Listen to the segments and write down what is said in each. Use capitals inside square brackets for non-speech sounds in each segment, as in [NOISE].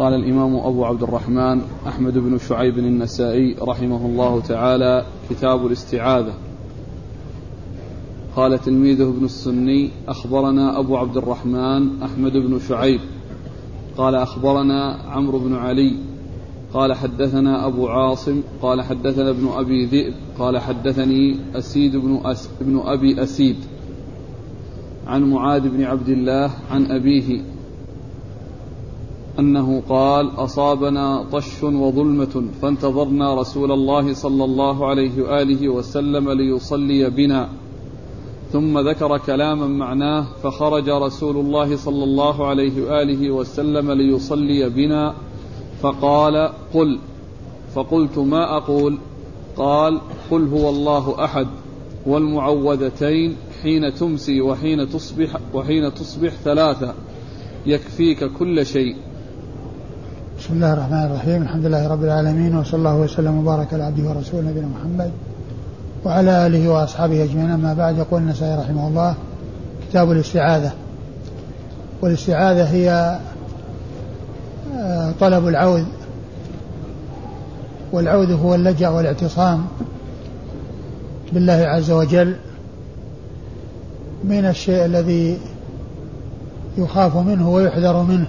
قال الإمام أبو عبد الرحمن أحمد بن شعيب النسائي رحمه الله تعالى كتاب الاستعاذة. قال تلميذه ابن السني أخبرنا أبو عبد الرحمن أحمد بن شعيب. قال أخبرنا عمرو بن علي. قال حدثنا أبو عاصم. قال حدثنا ابن أبي ذئب. قال حدثني أسيد بن, أس ابن أبي أسيد. عن معاذ بن عبد الله عن أبيه أنه قال أصابنا طش وظلمة فانتظرنا رسول الله صلى الله عليه وآله وسلم ليصلي بنا. ثم ذكر كلاما معناه فخرج رسول الله صلى الله عليه وآله وسلم ليصلي بنا. فقال قل. فقلت ما أقول؟ قال قل هو الله أحد والمعوذتين حين تمسي وحين تصبح وحين تصبح ثلاثة. يكفيك كل شيء. بسم الله الرحمن الرحيم. الحمد لله رب العالمين وصلى الله وسلم وبارك على عبده ورسوله نبينا محمد وعلى آله وأصحابه أجمعين. أما بعد يقول النسائي رحمه الله كتاب الاستعاذة. والاستعاذة هي آه، طلب العوذ والعوذ هو اللجأ والاعتصام بالله عز وجل من الشيء الذي يخاف منه ويحذر منه.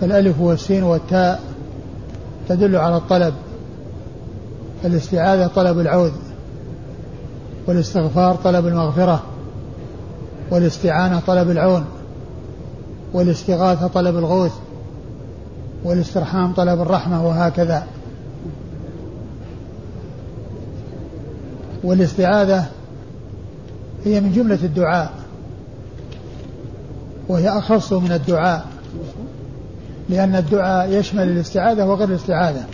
فالألف والسين والتاء تدل على الطلب الاستعاذة طلب العوذ والاستغفار طلب المغفرة والاستعانة طلب العون والاستغاثة طلب الغوث والاسترحام طلب الرحمة وهكذا. والاستعاذة هي من جملة الدعاء وهي أخص من الدعاء. لأن الدعاء يشمل الاستعاذة وغير الاستعاذة.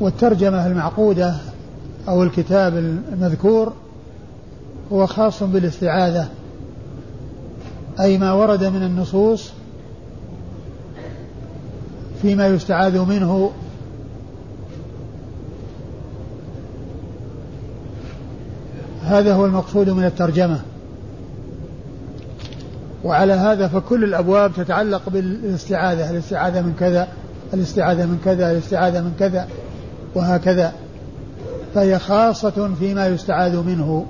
والترجمة المعقودة أو الكتاب المذكور هو خاص بالاستعاذة. أي ما ورد من النصوص فيما يستعاذ منه هذا هو المقصود من الترجمة. وعلى هذا فكل الأبواب تتعلق بالاستعاذة. الاستعاذة من كذا؟ الاستعاذة من كذا؟ الاستعاذة من كذا؟ وهكذا. فهي خاصة فيما يستعاذ منه.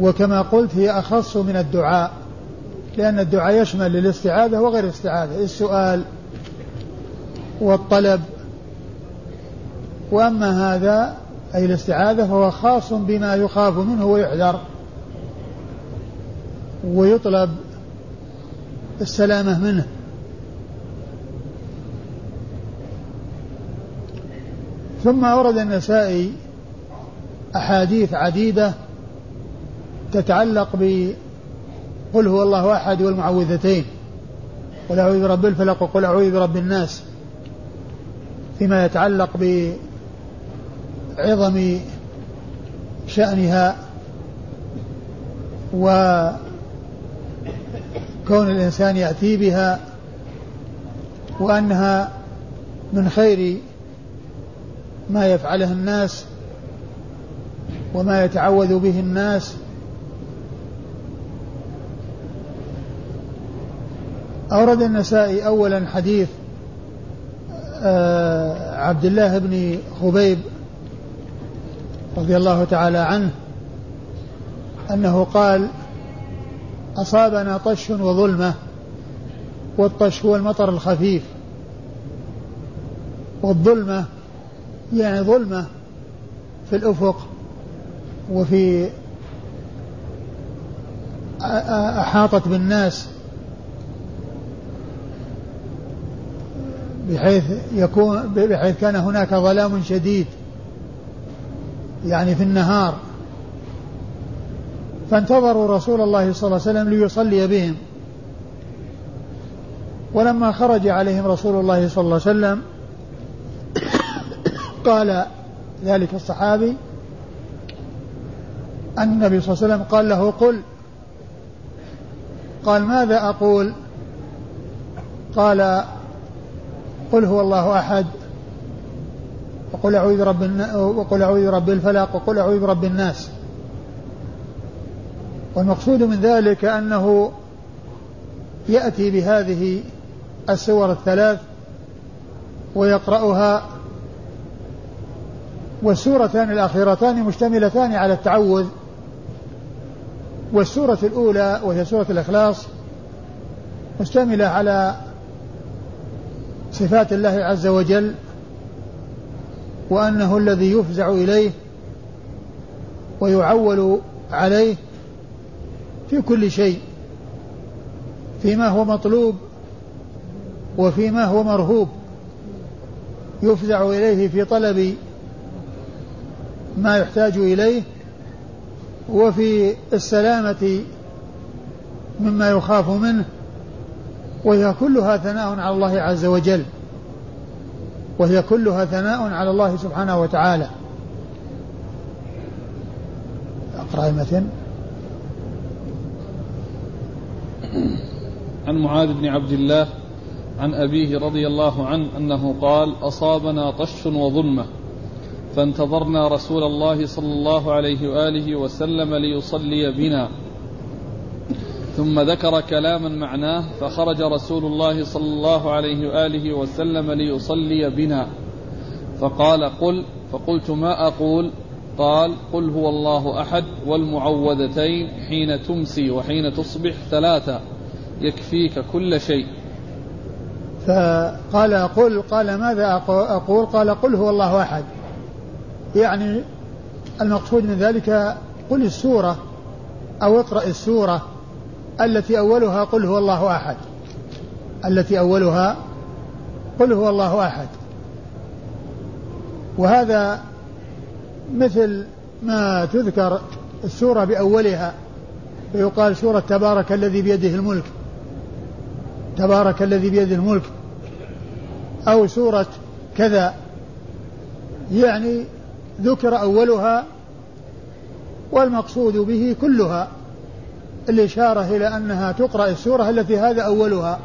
وكما قلت هي أخص من الدعاء لأن الدعاء يشمل الاستعاذة وغير الاستعاذة السؤال والطلب. وأما هذا أي الاستعاذة فهو خاص بما يخاف منه ويحذر. ويطلب السلامة منه. ثم أورد النسائي أحاديث عديدة تتعلق ب قل هو الله أحد والمعوذتين. قل أعوذ برب الفلق وقل أعوذ برب الناس. فيما يتعلق بعظم شأنها و كون الإنسان يأتي بها وأنها من خير ما يفعله الناس وما يتعوذ به الناس. أورد النسائي أولا حديث آه، عبد الله بن خبيب رضي الله تعالى عنه أنه قال أصابنا طش وظلمة والطش هو المطر الخفيف. والظلمة يعني ظلمة في الأفق وفي أحاطت بالناس بحيث يكون بحيث كان هناك ظلام شديد يعني في النهار. فانتظروا رسول الله صلى الله عليه وسلم ليصلي بهم. ولما خرج عليهم رسول الله صلى الله عليه وسلم قال ذلك الصحابي أن النبي صلى الله عليه وسلم قال له قل. قال ماذا أقول؟ قال قل هو الله أحد. وقل أعوذ برب وقل أعوذ برب الفلق وقل أعوذ برب الناس. والمقصود من ذلك أنه يأتي بهذه السور الثلاث ويقرأها والسورتان الأخيرتان مشتملتان على التعوذ. والسورة الأولى وهي سورة الإخلاص مشتملة على صفات الله عز وجل وأنه الذي يفزع إليه ويعول عليه في كل شيء فيما هو مطلوب وفيما هو مرهوب. يفزع إليه في طلب ما يحتاج إليه وفي السلامة مما يخاف منه. وهي كلها ثناء على الله عز وجل. وهي كلها ثناء على الله سبحانه وتعالى. أقرأ المتن عن معاذ بن عبد الله عن أبيه رضي الله عنه أنه قال أصابنا طش وظلمة فانتظرنا رسول الله صلى الله عليه وآله وسلم ليصلي بنا. ثم ذكر كلاما معناه فخرج رسول الله صلى الله عليه وآله وسلم ليصلي بنا. فقال قل فقلت ما أقول؟ قال قل هو الله أحد والمعوذتين حين تمسي وحين تصبح ثلاثة يكفيك كل شيء. فقال قل قال ماذا أقول؟ قال قل هو الله أحد. يعني المقصود من ذلك قل السورة أو اقرأ السورة التي أولها قل هو الله أحد. التي أولها قل هو الله أحد. وهذا مثل ما تذكر السورة بأولها فيقال سورة تبارك الذي بيده الملك. تبارك الذي بيده الملك. أو سورة كذا. يعني ذكر أولها والمقصود به كلها. الإشارة إلى أنها تقرأ السورة التي هذا أولها.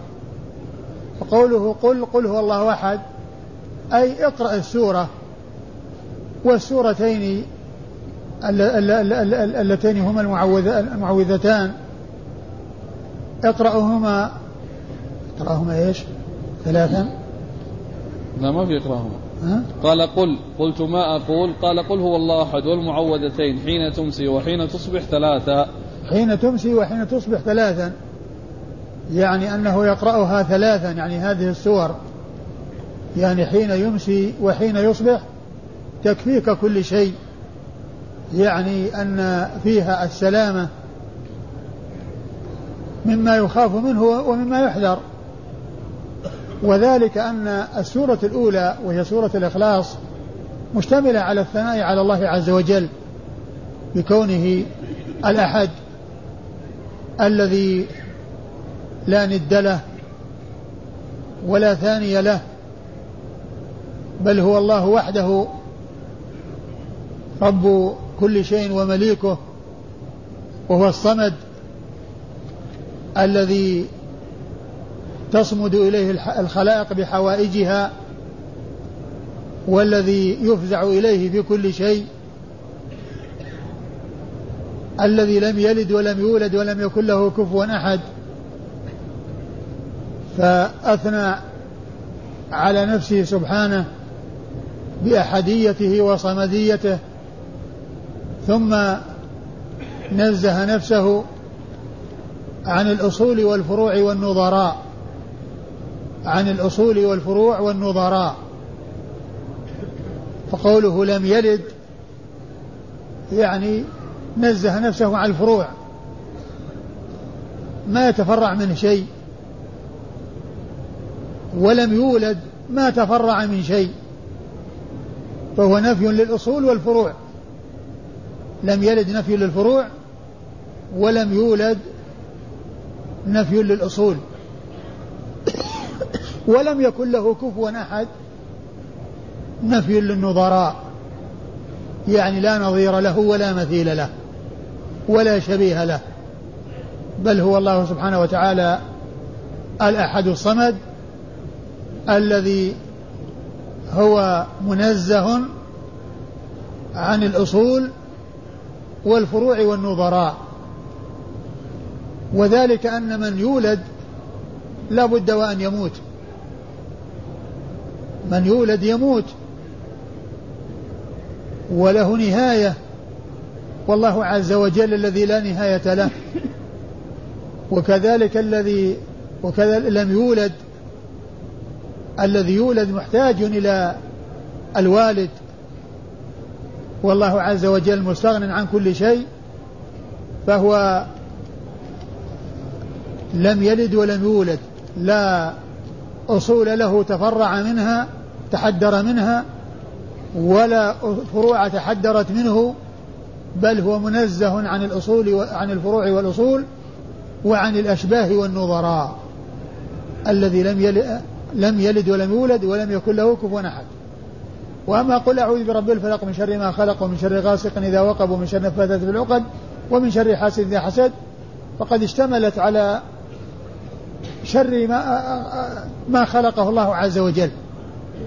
وقوله قل قل هو الله أحد. أي اقرأ السورة. والسورتين اللتين هما المعوذتان. اقرأهما. اقرأهما إيش؟ ثلاثا. لا ما في اقرأهما. قال قل قلت ما أقول؟ قال قل هو الله أحد والمعوذتين حين تمسي وحين تصبح ثلاثا. حين تمسي وحين تصبح ثلاثا. يعني أنه يقرأها ثلاثا يعني هذه السور. يعني حين يمسي وحين يصبح تكفيك كل شيء يعني أن فيها السلامة مما يخاف منه ومما يحذر. وذلك أن السورة الأولى وهي سورة الإخلاص مشتملة على الثناء على الله عز وجل بكونه الأحد الذي لا ند له ولا ثاني له بل هو الله وحده رب كل شيء ومليكه وهو الصمد الذي تصمد إليه الخلائق بحوائجها والذي يفزع إليه في كل شيء الذي لم يلد ولم يولد ولم يكن له كفوا أحد. فأثنى على نفسه سبحانه بأحديته وصمديته ثم نزه نفسه عن الأصول والفروع والنظراء. عن الأصول والفروع والنظراء. فقوله لم يلد يعني نزه نفسه عن الفروع. ما يتفرع منه شيء. ولم يولد ما تفرع من شيء. فهو نفي للأصول والفروع. لم يلد نفي للفروع ولم يولد نفي للأصول. ولم يكن له كفوا أحد نفي للنظراء. يعني لا نظير له ولا مثيل له ولا شبيه له. بل هو الله سبحانه وتعالى الأحد الصمد الذي هو منزه عن الأصول والفروع والنظراء. وذلك أن من يولد لا بد وأن يموت. من يولد يموت. وله نهاية. والله عز وجل الذي لا نهاية له. وكذلك الذي وكذا لم يولد الذي يولد محتاج إلى الوالد. والله عز وجل مستغن عن كل شيء فهو لم يلد ولم يولد لا أصول له تفرع منها تحدر منها ولا فروع تحدرت منه بل هو منزه عن الأصول عن الفروع والأصول وعن الأشباه والنظراء الذي لم يلد لم يلد ولم يولد ولم يكن له كفوا أحد. وأما قل أعوذ برب الفلق من شر ما خلق ومن شر غاسق إذا وقب ومن شر نفاثات في العقد ومن شر حاسد إذا حسد فقد اشتملت على شر ما ما خلقه الله عز وجل.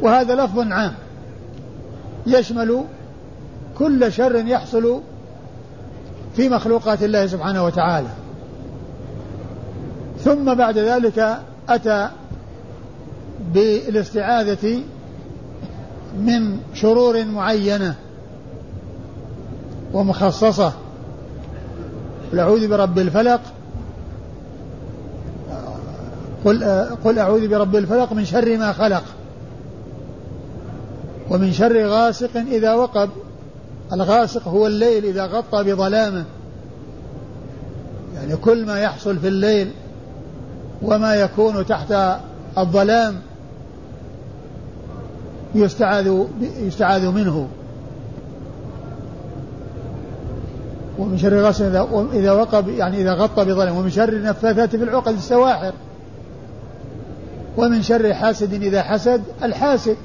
وهذا لفظ عام. يشمل كل شر يحصل في مخلوقات الله سبحانه وتعالى. ثم بعد ذلك أتى بالإستعاذة من شرور معينة ومخصصة. قل أعوذ برب الفلق. قل, قل أعوذ برب الفلق من شر ما خلق. ومن شر غاسق إذا وقب. الغاسق هو الليل إذا غطى بظلامه. يعني كل ما يحصل في الليل وما يكون تحت الظلام يستعاذ يستعاذ منه. ومن شر غاسق إذا إذا وقب يعني إذا غطى بظلام ومن شر النفاثات في العقد السواحر. ومن شر حاسد إذا حسد الحاسد.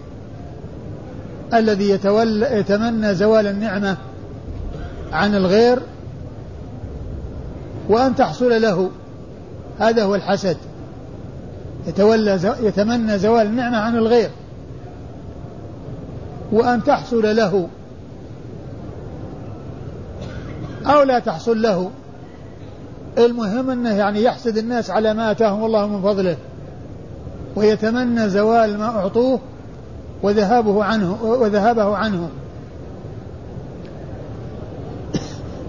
الذي يتولى يتمنى زوال النعمة عن الغير. وأن تحصل له. هذا هو الحسد. يتولى يتمنى زوال النعمة عن الغير. وأن تحصل له. أو لا تحصل له. المهم أنه يعني يحسد الناس على ما آتاهم الله من فضله. ويتمنى زوال ما أعطوه وذهابه عنه وذهابه عنه.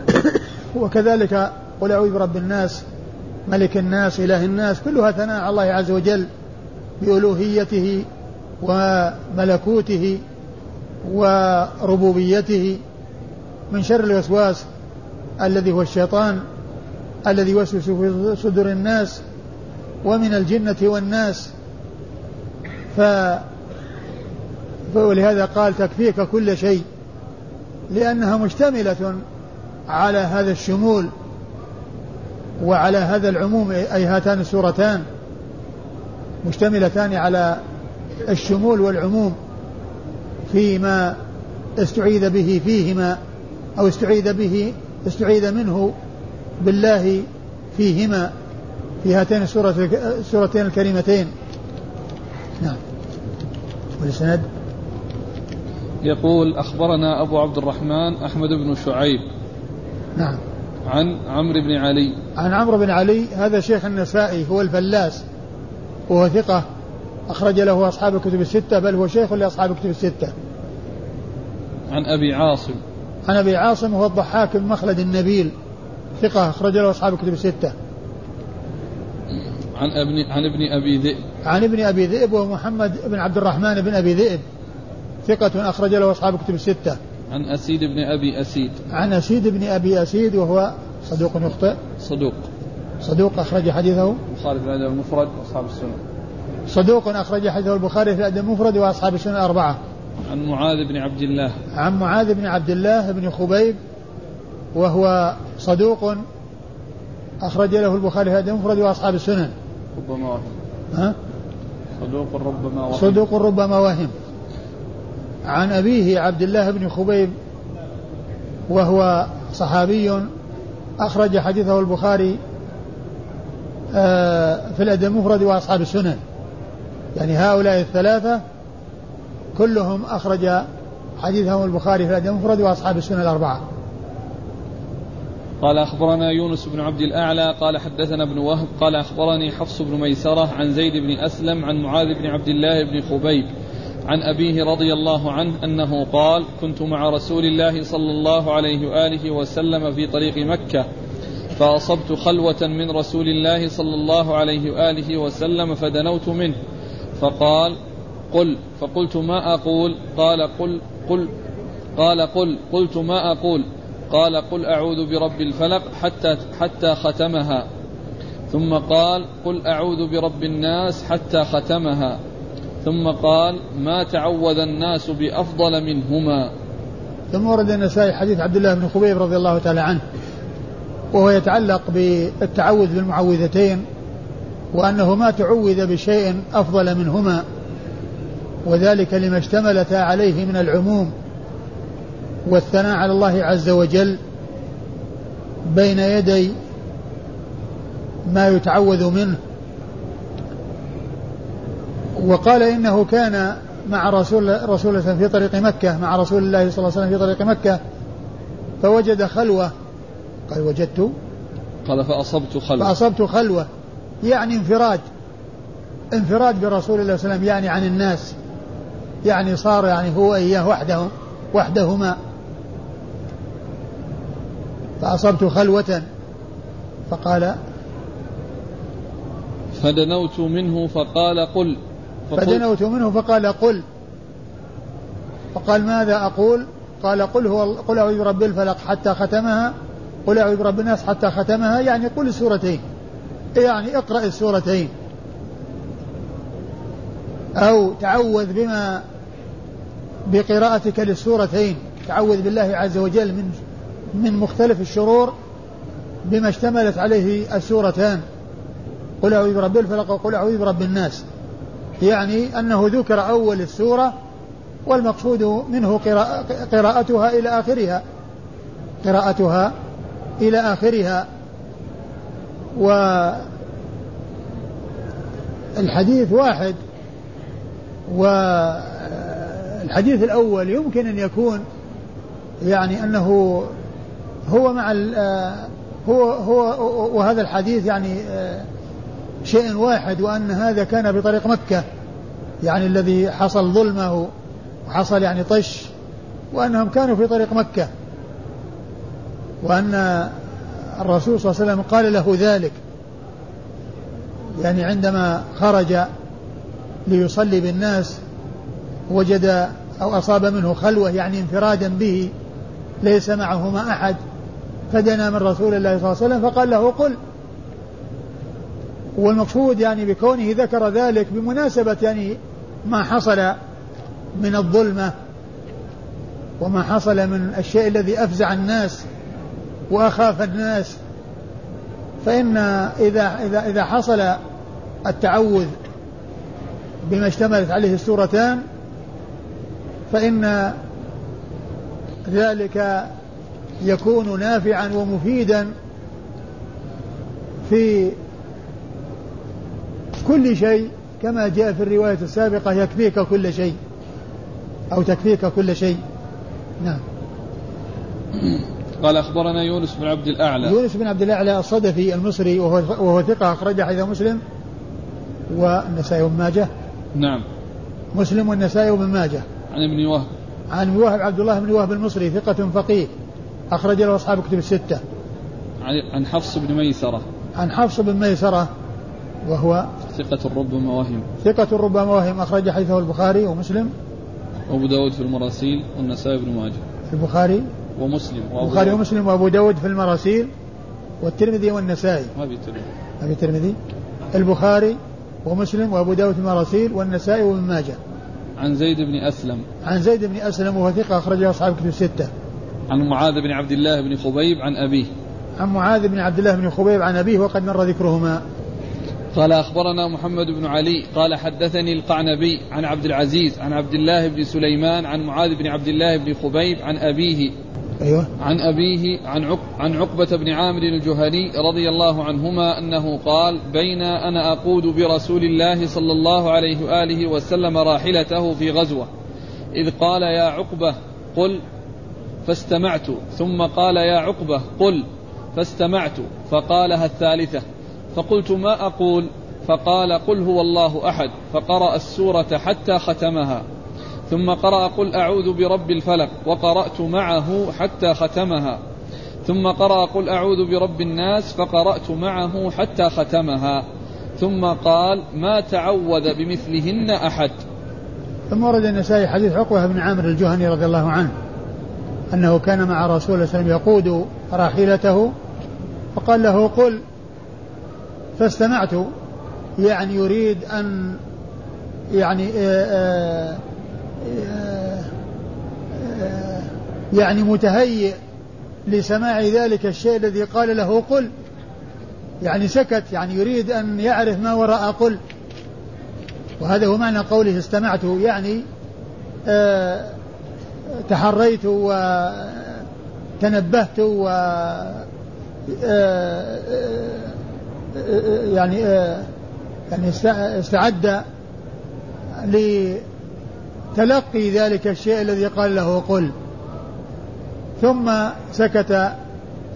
[COUGHS] وكذلك قل أعوذ برب الناس ملك الناس إله الناس كلها ثناء على الله عز وجل بألوهيته وملكوته. وربوبيته من شر الوسواس الذي هو الشيطان الذي يوسوس في صدور الناس ومن الجنة والناس. ف ولهذا قال تكفيك كل شيء لأنها مشتملة على هذا الشمول وعلى هذا العموم أي هاتان السورتان مشتملتان على الشمول والعموم. فيما استعيذ به فيهما أو استعيذ به استعيذ منه بالله فيهما في هاتين السورتين الكريمتين. نعم. والإسناد؟ يقول أخبرنا أبو عبد الرحمن أحمد بن شعيب نعم. عن عمرو بن علي. عن عمرو بن علي هذا شيخ النسائي هو الفلاس وهو ثقة. أخرج له أصحاب الكتب الستة بل هو شيخ لأصحاب الكتب الستة. عن أبي عاصم. عن أبي عاصم هو الضحاك بن مخلد النبيل ثقة أخرج له أصحاب الكتب الستة. عن ابن عن ابن أبي ذئب. عن ابن أبي ذئب ومحمد بن عبد الرحمن بن أبي ذئب ثقة أخرج له أصحاب الكتب الستة. عن أسيد بن أبي أسيد. عن أسيد بن أبي أسيد وهو صدوق يخطئ صدوق. صدوق أخرج حديثه. البخاري في المفرد وأصحاب السنة. صدوق أخرج حديثه البخاري في الأدب المفرد وأصحاب السنة الأربعة. عن معاذ بن عبد الله. عن معاذ بن عبد الله بن خبيب وهو صدوق أخرج له البخاري في الأدب المفرد وأصحاب السنن ربما وهم. ها؟ صدوق ربما وهم. صدوق ربما وهم. عن أبيه عبد الله بن خبيب وهو صحابي أخرج حديثه البخاري آه، في الأدب المفرد وأصحاب السنن يعني هؤلاء الثلاثة كلهم أخرج حديثهم البخاري في الأدب المفرد وأصحاب السنن الأربعة. قال أخبرنا يونس بن عبد الأعلى قال حدثنا ابن وهب قال أخبرني حفص بن ميسرة عن زيد بن أسلم عن معاذ بن عبد الله بن خبيب عن أبيه رضي الله عنه أنه قال كنت مع رسول الله صلى الله عليه وآله وسلم في طريق مكة فأصبت خلوة من رسول الله صلى الله عليه وآله وسلم فدنوت منه فقال قل. فقلت ما أقول؟ قال قل قل. قال قل. قلت ما أقول؟ قال قل أعوذ برب الفلق حتى حتى ختمها. ثم قال قل أعوذ برب الناس حتى ختمها. ثم قال ما تعوذ الناس بأفضل منهما. ثم ورد النسائي حديث عبد الله بن خبيب رضي الله تعالى عنه وهو يتعلق بالتعوذ بالمعوذتين. وأنه ما تعوذ بشيء أفضل منهما وذلك لما اشتملتا عليه من العموم والثناء على الله عز وجل بين يدي ما يتعوذ منه. وقال إنه كان مع رسول رسول الله في طريق مكة مع رسول الله صلى الله عليه وسلم في طريق مكة فوجد خلوة. قال وجدت؟ قال فأصبت خلوة. فأصبت خلوة. يعني انفراد. انفراد برسول الله صلى الله عليه وسلم يعني عن الناس. يعني صار يعني هو اياه وحده وحدهما. فأصبت خلوة. فقال فدنوت منه فقال قل. فدنوت منه فقال قل. فقال ماذا أقول؟ قال قل هو قل أعوذ برب الفلق حتى ختمها. قل أعوذ برب الناس حتى ختمها. يعني قل السورتين. يعني اقرأ السورتين. أو تعوذ بما بقراءتك للسورتين. تعوذ بالله عز وجل من من مختلف الشرور بما اشتملت عليه السورتان. قل أعوذ برب الفلق وقل أعوذ برب الناس. يعني أنه ذكر أول السورة والمقصود منه قراءتها إلى آخرها. قراءتها إلى آخرها. والحديث واحد والحديث الأول يمكن أن يكون يعني أنه هو مع آه، هو هو وهذا الحديث يعني آه، شيء واحد وأن هذا كان بطريق مكة يعني الذي حصل ظلمه وحصل يعني طش وأنهم كانوا في طريق مكة وأن الرسول صلى الله عليه وسلم قال له ذلك. يعني عندما خرج ليصلي بالناس وجد أو أصاب منه خلوة يعني انفرادا به ليس معهما أحد فدنا من رسول الله صلى الله عليه وسلم فقال له قل. والمقصود يعني بكونه ذكر ذلك بمناسبة يعني ما حصل من الظلمة وما حصل من الشيء الذي أفزع الناس. وأخاف الناس فإن إذا إذا إذا حصل التعوذ بما اشتملت عليه السورتان فإن ذلك يكون نافعا ومفيدا في كل شيء كما جاء في الرواية السابقة يكفيك كل شيء أو تكفيك كل شيء. نعم. [COUGHS] قال أخبرنا يونس بن عبد الأعلى يونس بن عبد الأعلى الصدفي المصري وهو, وهو ثقة أخرج حديث مسلم والنسائي وابن ماجه نعم مسلم والنسائي وابن ماجه عن ابن وهب عن ابن وهب عبد الله بن وهب المصري ثقة فقيه أخرج له أصحاب كتب الستة. عن حفص بن ميسرة. عن حفص بن ميسرة وهو ثقة ربما وهم. ثقة ربما وهم أخرج حديثه البخاري ومسلم. وأبو داود في المراسيل والنسائي بن ماجه. البخاري ومسلم البخاري ومسلم وأبو داود في المراسيل والترمذي والنسائي. ما في الترمذي. ما في الترمذي. البخاري ومسلم وأبو داود في المراسيل والنسائي وابن ماجه. عن زيد بن أسلم. عن زيد بن أسلم وهو ثقة أخرجه أصحاب كتب الستة. عن معاذ بن عبد الله بن خبيب عن أبيه عن معاذ بن عبد الله بن خبيب عن أبيه وقد مر ذكرهما قال أخبرنا محمد بن علي قال حدثني القعنبي عن عبد العزيز عن عبد الله بن سليمان عن معاذ بن عبد الله بن خبيب عن أبيه أيوة. عن أبيه عن عق عن عقبة بن عامر الجهني رضي الله عنهما أنه قال بين أنا أقود برسول الله صلى الله عليه وآله وسلم راحلته في غزوة. إذ قال يا عقبة قل. فاستمعت. ثم قال يا عقبة قل. فاستمعت. فقالها الثالثة. فقلت ما أقول؟ فقال قل هو الله أحد. فقرأ السورة حتى ختمها. ثم قرأ قل أعوذ برب الفلق وقرأت معه حتى ختمها. ثم قرأ قل أعوذ برب الناس فقرأت معه حتى ختمها. ثم قال ما تعوذ بمثلهن أحد. ثم ورد النسائي حديث عقبة بن عامر الجهني رضي الله عنه أنه كان مع رسول الله صلى الله عليه وسلم يقود راحلته فقال له قل فاستمعت يعني يريد أن يعني آآ آآ آآ يعني متهيئ لسماع ذلك الشيء الذي قال له قل. يعني سكت يعني يريد أن يعرف ما وراء قل. وهذا هو معنى قوله استمعت يعني تحريت وتنبهت و يعني يعني استعد لتلقي ذلك الشيء الذي قال له قل. ثم سكت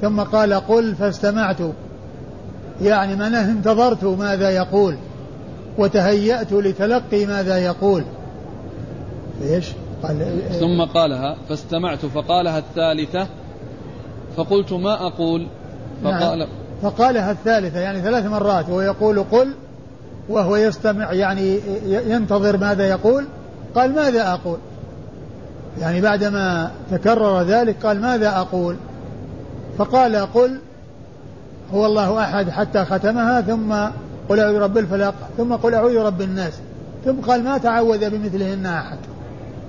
ثم قال قل فاستمعت. يعني معناه انتظرت ماذا يقول وتهيأت لتلقي ماذا يقول. إيش؟ قال ثم قالها فاستمعت فقالها الثالثة فقلت ما أقول؟ فقال نعم فقالها الثالثة يعني ثلاث مرات وهو يقول قل وهو يستمع يعني ينتظر ماذا يقول قال ماذا أقول؟ يعني بعدما تكرر ذلك قال ماذا أقول؟ فقال قل هو الله أحد حتى ختمها ثم قل أعوذ برب الفلق ثم قل أعوذ برب الناس ثم قال ما تعوذ بمثلهن أحد؟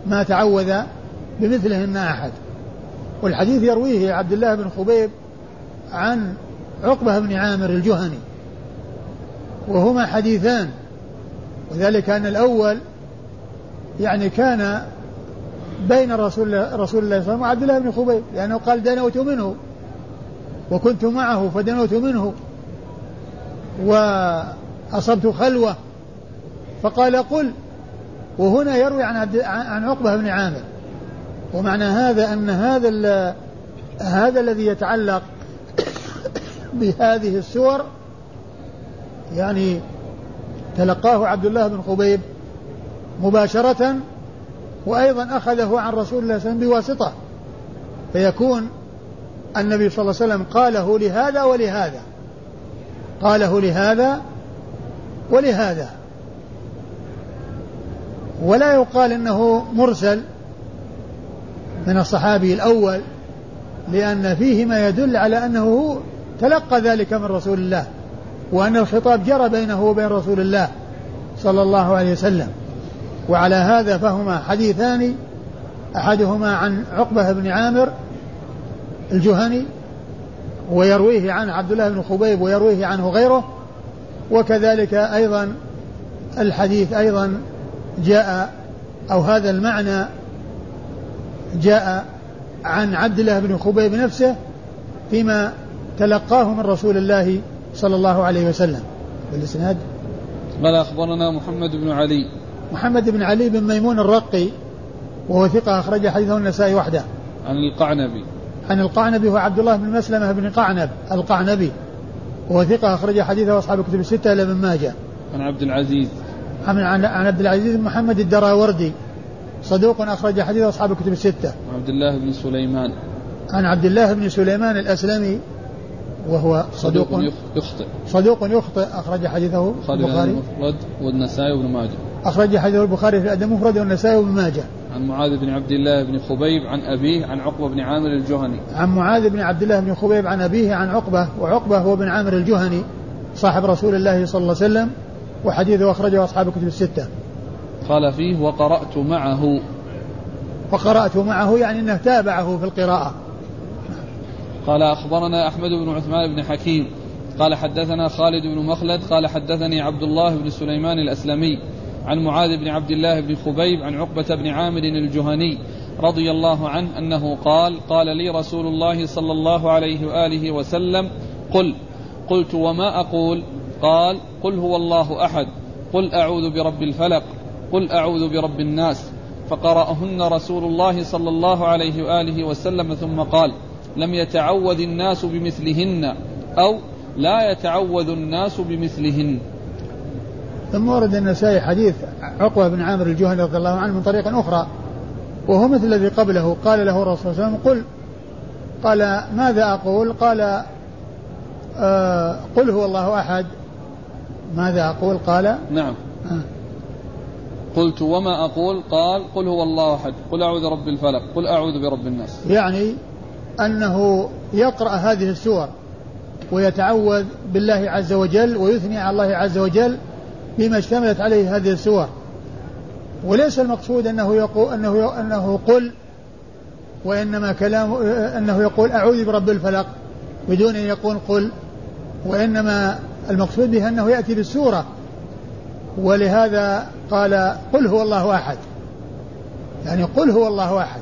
ما تعوذ بمثلهن أحد. والحديث يرويه عبد الله بن خبيب عن عقبة بن عامر الجهني وهما حديثان وذلك أن الأول يعني كان بين رسول رسول الله صلى الله عليه وسلم وعبد الله بن خبيب لأنه قال دنوت منه. وكنت معه فدنوت منه. وأصبت خلوة. فقال قل. وهنا يروي عن عبد عن عقبة بن عامر. ومعنى هذا أن هذا هذا الذي يتعلق بهذه السور يعني تلقاه عبد الله بن خبيب مباشرة وأيضا أخذه عن رسول الله صلى الله عليه وسلم بواسطة. فيكون النبي صلى الله عليه وسلم قاله لهذا ولهذا. قاله لهذا ولهذا. ولا يقال إنه مرسل من الصحابي الأول لأن فيه ما يدل على أنه تلقى ذلك من رسول الله وأن الخطاب جرى بينه وبين رسول الله صلى الله عليه وسلم. وعلى هذا فهما حديثان أحدهما عن عقبة بن عامر الجهني ويرويه عن عبد الله بن خبيب ويرويه عنه غيره وكذلك أيضا الحديث أيضا جاء أو هذا المعنى جاء عن عبد الله بن خبيب نفسه فيما تلقاه من رسول الله صلى الله عليه وسلم. بالإسناد؟ قال أخبرنا محمد بن علي. محمد بن علي بن ميمون الرقي وهو ثقة أخرج حديثه النسائي وحده. عن القعنبي. عن القعنبي هو عبد الله بن مسلمة بن قعنب القعنبي وهو ثقة أخرج حديثه أصحاب الكتب الستة إلى ابن ماجه. عن عبد العزيز. عن عن عبد العزيز بن محمد الدراوردي صدوق أخرج حديثه أصحاب الكتب الستة. عن عبد الله بن سليمان. عن عبد الله بن سليمان الأسلمي وهو صدوق, صدوق يخطئ صدوق يخطئ أخرج حديثه البخاري المفرد والنسائي وابن ماجه أخرج حديثه البخاري في الأدب المفرد والنسائي وابن ماجه. عن معاذ بن عبد الله بن خبيب عن أبيه عن عقبة بن عامر الجهني. عن معاذ بن عبد الله بن خبيب عن أبيه عن عقبة وعقبة هو بن عامر الجهني صاحب رسول الله صلى الله عليه وسلم وحديثه أخرجه أصحاب الكتب الستة. قال فيه وقرأت معه. وقرأت معه يعني أنه تابعه في القراءة. قال أخبرنا أحمد بن عثمان بن حكيم. قال حدثنا خالد بن مخلد قال حدثني عبد الله بن سليمان الأسلمي. عن معاذ بن عبد الله بن خبيب عن عقبة بن عامر الجهني رضي الله عنه أنه قال قال لي رسول الله صلى الله عليه وآله وسلم قل قلت وما أقول؟ قال قل هو الله أحد قل أعوذ برب الفلق قل أعوذ برب الناس. فقرأهن رسول الله صلى الله عليه وآله وسلم ثم قال لم يتعوذ الناس بمثلهن أو لا يتعوذ الناس بمثلهن. ثم ورد النسائي حديث عقبة بن عامر الجهني رضي الله عنه من طريق أخرى وهو مثل الذي قبله. قال له الرسول صلى الله عليه وسلم قل قال ماذا أقول؟ قال آه قل هو الله أحد. ماذا أقول؟ قال نعم. آه. قلت وما أقول؟ قال قل هو الله أحد. قل أعوذ برب الفلق. قل أعوذ برب الناس. يعني أنه يقرأ هذه السور ويتعوذ بالله عز وجل ويثني على الله عز وجل بما اشتملت عليه هذه السور. وليس المقصود أنه يقول أنه أنه قل وإنما كلامه أنه يقول أعوذ برب الفلق بدون أن يقول قل. وإنما المقصود به أنه يأتي بالسورة. ولهذا قال قل هو الله أحد. يعني قل هو الله أحد.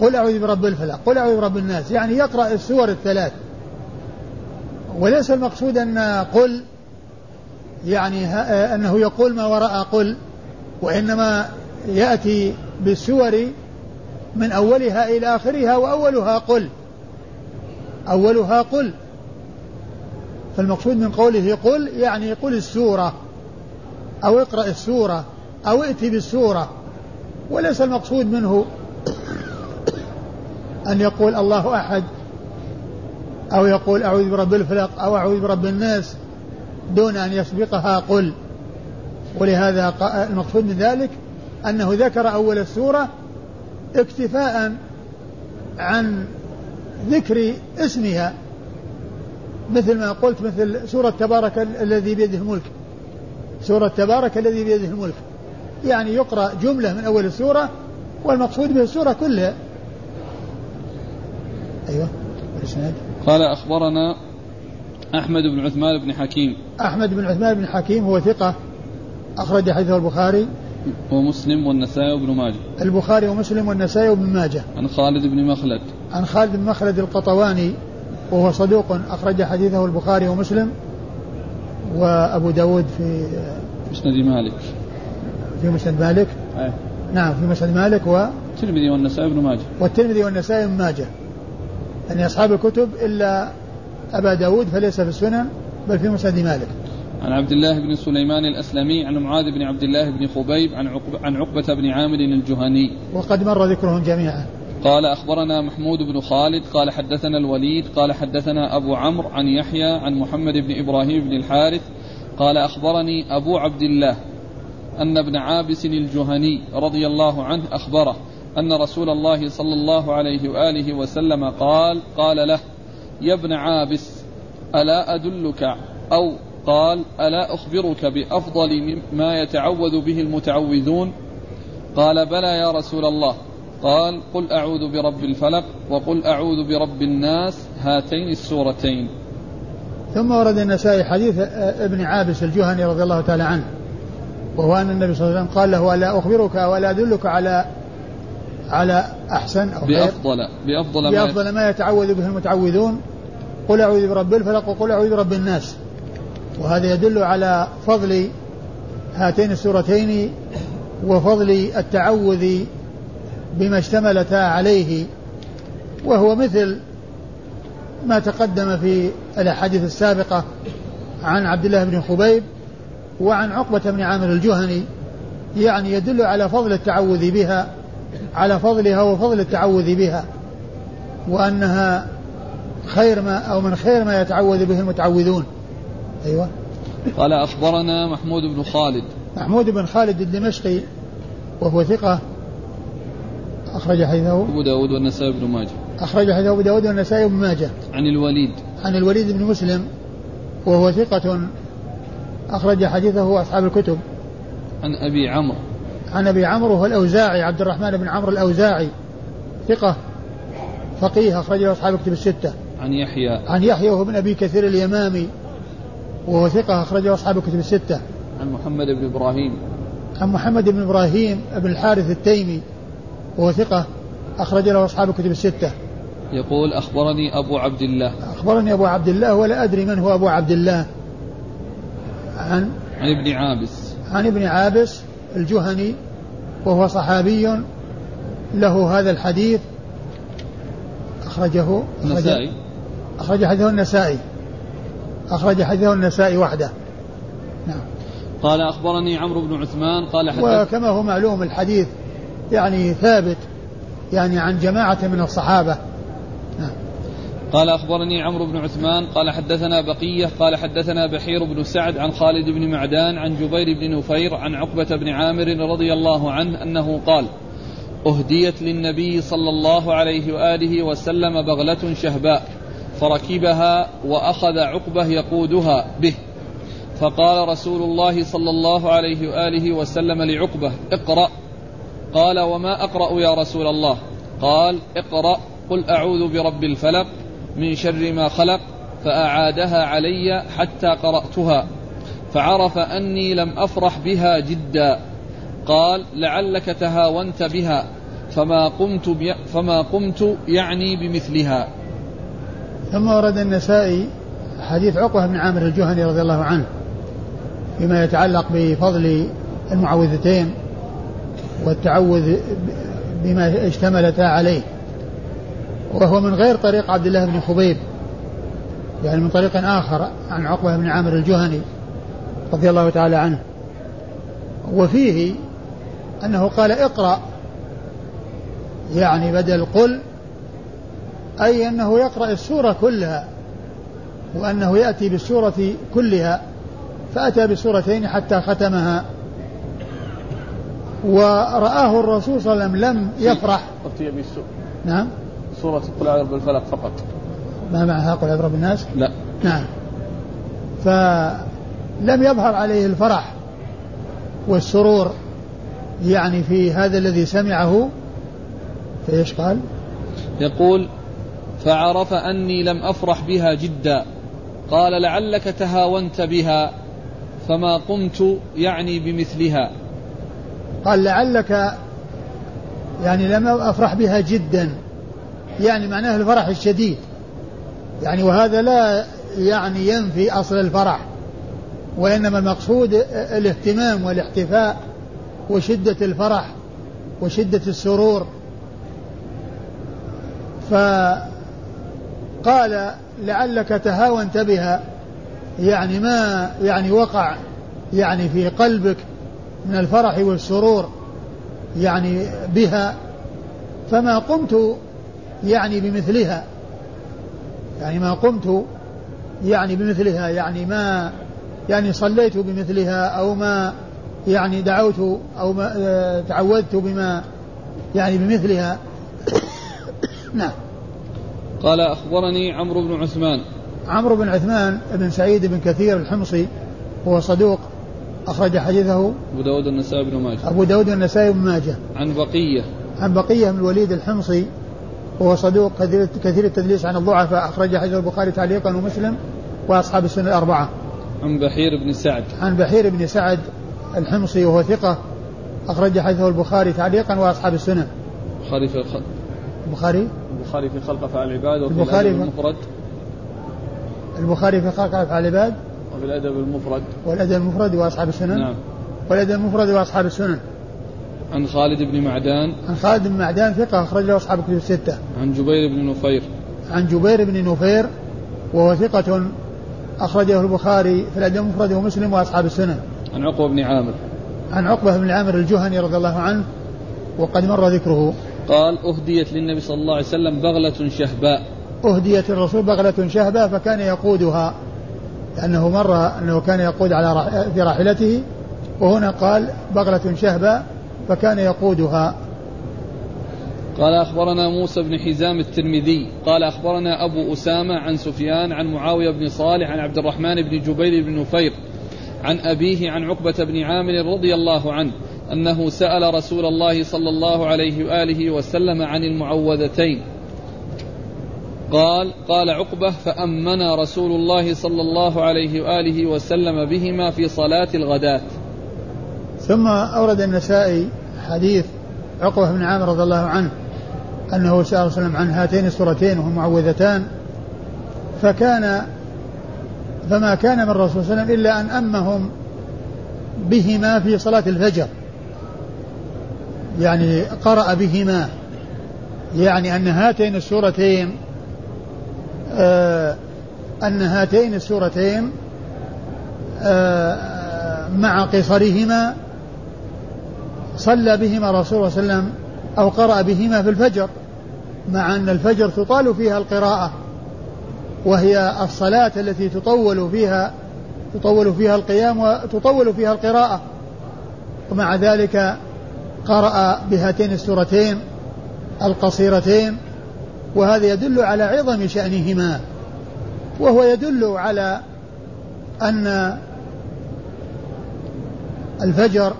قل أعوذ برب الفلق قل أعوذ برب الناس. يعني يقرأ السور الثلاث. وليس المقصود أن قل يعني أنه يقول ما وراء قل وإنما يأتي بالسور من أولها إلى آخرها وأولها قل. أولها قل. فالمقصود من قوله قل يعني قل السورة أو اقرأ السورة أو ائتي بالسورة. وليس المقصود منه أن يقول الله أحد أو يقول أعوذ برب الفلق أو أعوذ برب الناس. دون أن يسبقها قل. ولهذا المقصود من ذلك أنه ذكر أول السورة اكتفاء عن ذكر اسمها. مثل ما قلت مثل سورة تبارك الذي بيده الملك. سورة تبارك الذي بيده الملك. يعني يقرأ جملة من أول السورة والمقصود به السورة كلها. أيوة قال أخبرنا أحمد بن عثمان بن حكيم. أحمد بن عثمان بن حكيم هو ثقة أخرج حديثه البخاري. ومسلم والنسائي وابن ماجه. البخاري ومسلم والنسائي وابن ماجه. عن خالد بن مخلد. عن خالد بن مخلد القطواني وهو صدوق أخرج حديثه البخاري ومسلم وأبو داود في مسند مالك. في مسند مالك. أي. نعم في مسند مالك و الترمذي والنسائي وابن ماجه. والترمذي والنسائي وابن ماجه. يعني أصحاب الكتب إلا أبا داود فليس في السنن بل في مسند مالك. عن عبد الله بن سليمان الأسلمي عن معاذ بن عبد الله بن خبيب عن عقبة, عن عقبة بن عامر الجهني. وقد مر ذكرهم جميعا. قال أخبرنا محمود بن خالد قال حدثنا الوليد قال حدثنا أبو عمرو عن يحيى عن محمد بن إبراهيم بن الحارث قال أخبرني أبو عبد الله أن ابن عابس الجهني رضي الله عنه أخبره أن رسول الله صلى الله عليه وآله وسلم قال قال له يا ابن عابس ألا أدلك؟ أو قال ألا أخبرك بأفضل ما يتعوذ به المتعوذون؟ قال بلى يا رسول الله. قال قل أعوذ برب الفلق وقل أعوذ برب الناس هاتين السورتين. ثم ورد النسائي حديث ابن عابس الجهني رضي الله تعالى عنه وهو أن النبي صلى الله عليه وسلم قال له ألا أخبرك ولا أدلك على على أحسن أو بأفضل بأفضل, بأفضل ما يتعوذ به المتعوذون. قل أعوذ برب الفلق وقل أعوذ برب الناس. وهذا يدل على فضل هاتين السورتين وفضل التعوذ بما اشتملتا عليه. وهو مثل ما تقدم في الأحاديث السابقة عن عبد الله بن خبيب وعن عقبة بن عامر الجهني. يعني يدل على فضل التعوذ بها على فضلها وفضل التعوذ بها وأنها خير ما أو من خير ما يتعوذ به المتعوذون. أيوة. قال أخبرنا محمود بن خالد. محمود بن خالد الدمشقي وهو ثقة. أخرج حديثه. أبو داود والنسائي بن ماجه. أخرج حديثه أبو داود والنسائي بن ماجه. عن الوليد. عن الوليد بن مسلم وهو ثقة. أخرج حديثه أصحاب الكتب. عن أبي عمرو. عن أبي عمرو وهو الأوزاعي عبد الرحمن بن عمرو الأوزاعي ثقة فقيه أخرجه أصحاب الكتب الستة. عن يحيى. عن يحيى وهو ابن أبي كثير اليمامي وهو ثقة أخرجه أصحاب الكتب الستة. عن محمد بن إبراهيم. عن محمد بن إبراهيم بن الحارث التيمي وهو ثقة أخرج له أصحاب الكتب الستة. يقول أخبرني أبو عبد الله. أخبرني أبو عبد الله ولا أدري من هو أبو عبد الله. عن؟ عن ابن عابس. عن ابن عابس الجهني وهو صحابي له هذا الحديث أخرجه النسائي. أخرج حديثه النسائي. أخرج حديثه النسائي وحده. نعم. قال أخبرني عمرو بن عثمان قال حدث وكما هو معلوم الحديث يعني ثابت يعني عن جماعة من الصحابة قال أخبرني عمرو بن عثمان قال حدثنا بقية قال حدثنا بحير بن سعد عن خالد بن معدان عن جبير بن نفير عن عقبة بن عامر رضي الله عنه أنه قال أهديت للنبي صلى الله عليه وآله وسلم بغلة شهباء فركبها وأخذ عقبة يقودها به. فقال رسول الله صلى الله عليه وآله وسلم لعقبة اقرأ. قال وما أقرأ يا رسول الله؟ قال اقرأ قل أعوذ برب الفلق. من شر ما خلق فأعادها علي حتى قرأتها فعرف أني لم أفرح بها جدا. قال لعلك تهاونت بها فما قمت بي فما قمت يعني بمثلها. ثم ورد النسائي حديث عقبة بن عامر الجهني رضي الله عنه فيما يتعلق بفضل المعوذتين والتعوذ بما اشتملتا عليه. وهو من غير طريق عبد الله بن خبيب. يعني من طريق آخر عن عقبة بن عامر الجهني رضي الله تعالى عنه. وفيه أنه قال اقرأ. يعني بدل قل أي أنه يقرأ السورة كلها وأنه يأتي بالسورة كلها فأتى بالسورتين حتى ختمها. ورآه الرسول صلى الله عليه وسلم لم يفرح. نعم. سورة قل أعوذ بالفلق فقط. ما معناها قل أعوذ بالناس لا. نعم. فلم يظهر عليه الفرح والسرور يعني في هذا الذي سمعه فإيش قال؟ يقول فعرف أني لم أفرح بها جدا. قال لعلك تهاونت بها فما قمت يعني بمثلها. قال لعلك يعني لم أفرح بها جدا. يعني معناه الفرح الشديد. يعني وهذا لا يعني ينفي أصل الفرح وإنما المقصود الاهتمام والاحتفاء وشدة الفرح وشدة السرور. فقال لعلك تهاونت بها يعني ما يعني وقع يعني في قلبك من الفرح والسرور يعني بها فما قمت يعني بمثلها. يعني ما قمت يعني بمثلها يعني ما يعني صليت بمثلها أو ما يعني دعوت أو ما آه، تعودت بما يعني بمثلها. [COUGHS] نعم. قال أخبرني عمرو بن عثمان. عمرو بن عثمان بن سعيد بن كثير الحمصي هو صدوق أخرج حديثه أبو داود النسائي بن ماجه. أبو داود النسائي بن ماجه. عن بقية. عن بقية من الوليد الحمصي وهو صدوق كثير, التدليس عن الضعفاء. أخرج حديث البخاري تعليقا ومسلم وأصحاب السنة الأربعة. عن بحير بن سعد. عن بحير بن سعد الحمصي وهو ثقة. أخرج حديثه البخاري تعليقا وأصحاب السنن البخاري في الخلق البخاري؟ البخاري في خلق أفعال العباد وفي البخاري في المفرد. البخاري في خلق أفعال العباد وفي الأدب المفرد. والأدب المفرد وأصحاب السنن. نعم. والأدب المفرد وأصحاب السنن. عن خالد بن معدان. عن خالد بن معدان ثقة أخرج له أصحاب الكتب الستة. عن جبير بن نفير. عن جبير بن نفير وهو ثقة أخرجه البخاري في الأدب المفرد ومسلم وأصحاب السنن. عن عقبة بن عامر. عن عقبة بن عامر الجهني رضي الله عنه وقد مر ذكره. قال أهديت للنبي صلى الله عليه وسلم بغلة شهباء. أهديت الرسول بغلة شهباء فكان يقودها لأنه مر أنه كان يقود على في راحلته وهنا قال بغلة شهباء فكان يقودها. قال أخبرنا موسى بن حزام الترمذي. قال أخبرنا أبو أسامة عن سفيان عن معاوية بن صالح عن عبد الرحمن بن جبير بن نفير عن أبيه عن عقبة بن عامر رضي الله عنه أنه سأل رسول الله صلى الله عليه وآله وسلم عن المعوذتين. قال قال عقبة فأمنا رسول الله صلى الله عليه وآله وسلم بهما في صلاة الغداة. ثم أورد النسائي حديث عقبة بن عامر رضي الله عنه أنه سأل صلى الله عليه وسلم عن هاتين السورتين وهما معوذتان فكان فما كان من الرسول صلى الله عليه وسلم إلا أن أمهم بهما في صلاة الفجر. يعني قرأ بهما. يعني أن هاتين السورتين آه أن هاتين السورتين آه مع قصرهما صلى بهما رسول الله صلى الله عليه وسلم أو قرأ بهما في الفجر مع أن الفجر تطال فيها القراءة وهي الصلاة التي تطول فيها تطول فيها القيام وتطول فيها القراءة. ومع ذلك قرأ بهاتين السورتين القصيرتين وهذا يدل على عظم شأنهما. وهو يدل على أن الفجر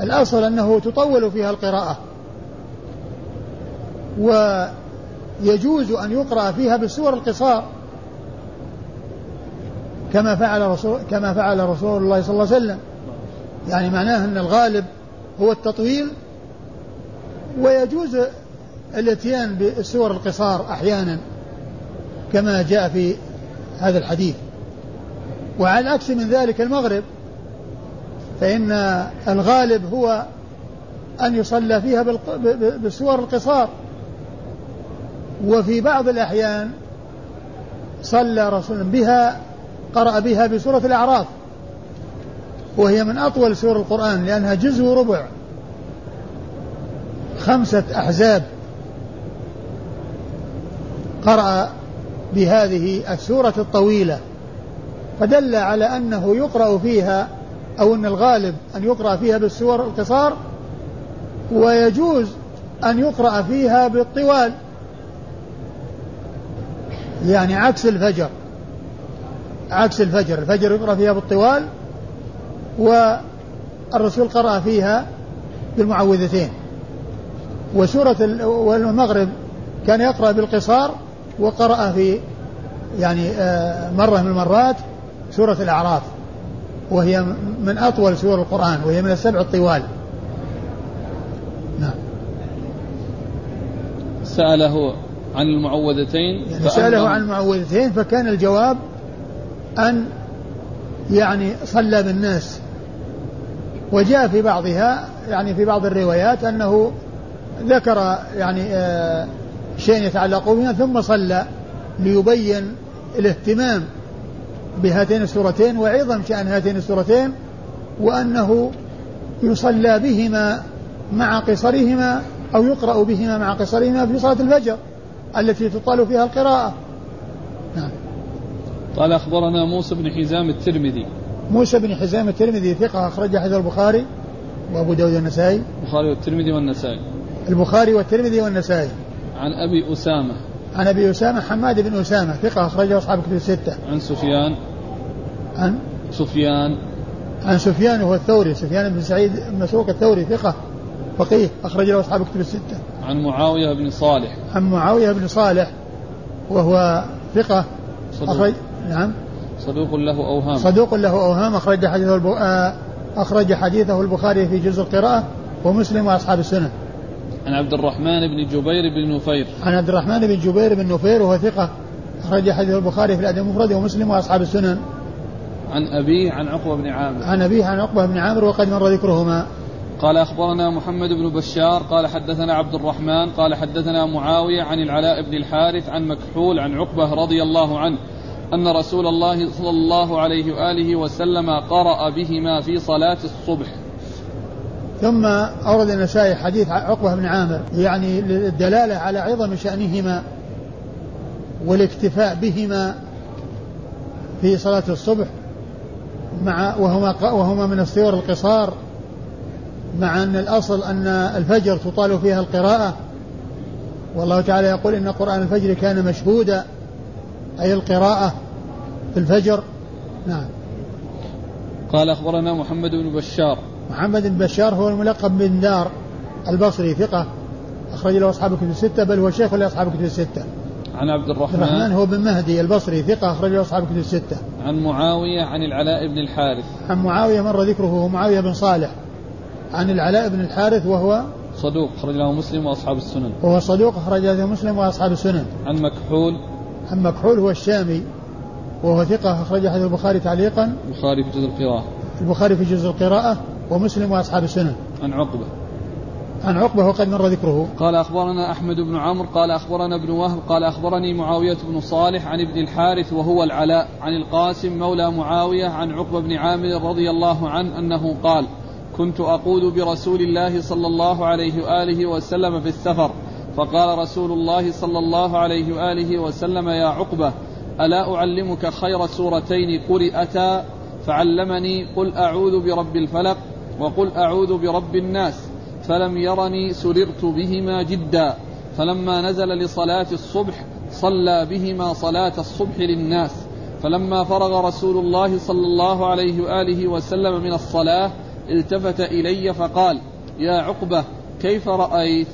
الأصل أنه تطول فيها القراءة. ويجوز أن يقرأ فيها بالسور القصار. كما فعل رسول كما فعل رسول الله صلى الله عليه وسلم. يعني معناه أن الغالب هو التطويل. ويجوز الاتيان بالسور القصار أحيانا كما جاء في هذا الحديث. وعلى العكس من ذلك المغرب فإن الغالب هو أن يصلى فيها بالسور القصار. وفي بعض الأحيان صلى رسول بها قرأ بها بسورة الأعراف. وهي من أطول سور القرآن لأنها جزء وربع خمسة أحزاب. قرأ بهذه السورة الطويلة فدل على أنه يقرأ فيها أو أن الغالب أن يقرأ فيها بالسور القصار ويجوز أن يقرأ فيها بالطوال. يعني عكس الفجر. عكس الفجر الفجر يقرأ فيها بالطوال والرسول قرأ فيها بالمعوذتين. وسورة والمغرب كان يقرأ بالقصار وقرأ في يعني آه، مرة من المرات سورة الأعراف. وهي من أطول سور القرآن وهي من السبع الطوال. نعم. سأله عن المعوذتين يعني سأله عن المعوذتين فكان الجواب أن يعني صلى بالناس. وجاء في بعضها يعني في بعض الروايات أنه ذكر يعني آه شيء يتعلق بها ثم صلى ليبين الاهتمام. بهاتين السورتين وعظم شأن هاتين السورتين وأنه يصلى بهما مع قصرهما أو يقرأ بهما مع قصرهما في صلاة الفجر التي تطال فيها القراءة. نعم. قال أخبرنا موسى بن حزام الترمذي. موسى بن حزام الترمذي ثقة أخرج حديث البخاري وأبو داود النسائي البخاري والترمذي والنسائي. البخاري والترمذي والنسائي. عن أبي أسامة. عن أبي أسامة حماد بن أسامة ثقة أخرجه أصحاب كتب الستة. عن سفيان. عن؟ سفيان. عن سفيان وهو الثوري سفيان بن سعيد بن مسروق الثوري ثقة فقيه أخرج له أصحاب كتب الستة. عن معاوية بن صالح. عن معاوية بن صالح وهو ثقة صدوق. أخرج نعم. صدوق له أوهام. صدوق له أوهام أخرج حديثه الب... آه، أخرج حديثه البخاري في جزء القراءة ومسلم وأصحاب السنن عن عبد الرحمن بن جبير بن نفير. عن عبد الرحمن بن جبير بن نفير وهو ثقة أخرج حديث البخاري في الأدب المفرد ومسلم وأصحاب السنن. عن أبيه عن عقبة بن عامر. عن أبيه عن عقبة بن عامر وقد مر ذكرهما. قال أخبرنا محمد بن بشار قال حدثنا عبد الرحمن قال حدثنا معاوية عن العلاء بن الحارث عن مكحول عن عقبة رضي الله عنه أن رسول الله صلى الله عليه وآله وسلم قرأ بهما في صلاة الصبح. ثم أورد النسائي حديث عقبة بن عامر يعني للدلالة على عظم شأنهما والاكتفاء بهما في صلاة الصبح مع وهما وهما من السور القصار مع أن الأصل أن الفجر تطال فيها القراءة. والله تعالى يقول إن قرآن الفجر كان مشهودا أي القراءة في الفجر. نعم. قال أخبرنا محمد بن بشار. محمد بن بشار هو الملقب بن دار البصري ثقة أخرج له أصحاب الكتب الستة بل هو شيخ لأصحاب الكتب الستة. عن عبد الرحمن. الرحمن هو بن مهدي البصري ثقة أخرج له أصحاب الكتب الستة. عن معاوية عن العلاء بن الحارث. عن معاوية مر ذكره هو معاوية بن صالح. عن العلاء بن الحارث وهو صدوق أخرج له مسلم وأصحاب السنن. وهو صدوق أخرج له مسلم وأصحاب السنن. عن مكحول. عن مكحول هو الشامي وهو ثقة أخرج حديث البخاري تعليقا. البخاري في جزء القراءة. البخاري في جزء القراءة. ومسلم وأصحاب السنن. عن عقبة. عن عقبة وقد مر ذكره. قال أخبرنا أحمد بن عمرو قال أخبرنا ابن وهب قال أخبرني معاوية بن صالح عن ابن الحارث وهو العلاء عن القاسم مولى معاوية عن عقبة بن عامر رضي الله عنه أنه قال كنت أقود برسول الله صلى الله عليه وآله وسلم في السفر فقال رسول الله صلى الله عليه وآله وسلم يا عقبة ألا أعلمك خير سورتين قرئتا فعلمني قل أعوذ برب الفلق وقل أعوذ برب الناس فلم يرني سررت بهما جدا. فلما نزل لصلاة الصبح صلى بهما صلاة الصبح للناس. فلما فرغ رسول الله صلى الله عليه وآله وسلم من الصلاة التفت إلي فقال يا عقبة كيف رأيت؟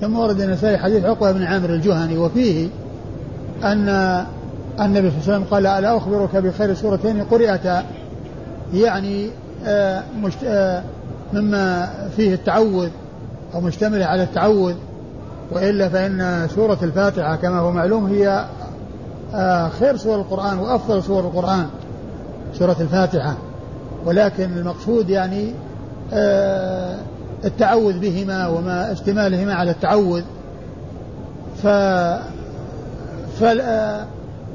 ثم أورد النسائي حديث عقبة بن عامر الجهني وفيه أن النبي صلى الله عليه وسلم قال ألا أخبرك بخير سورتين قرئتا؟ يعني مما فيه التعوذ أو مشتمل على التعوذ وإلا فإن سورة الفاتحة كما هو معلوم هي آه خير سور القرآن وأفضل سور القرآن سورة الفاتحة. ولكن المقصود يعني آه التعوذ بهما وما اشتمالهما على التعوذ. ف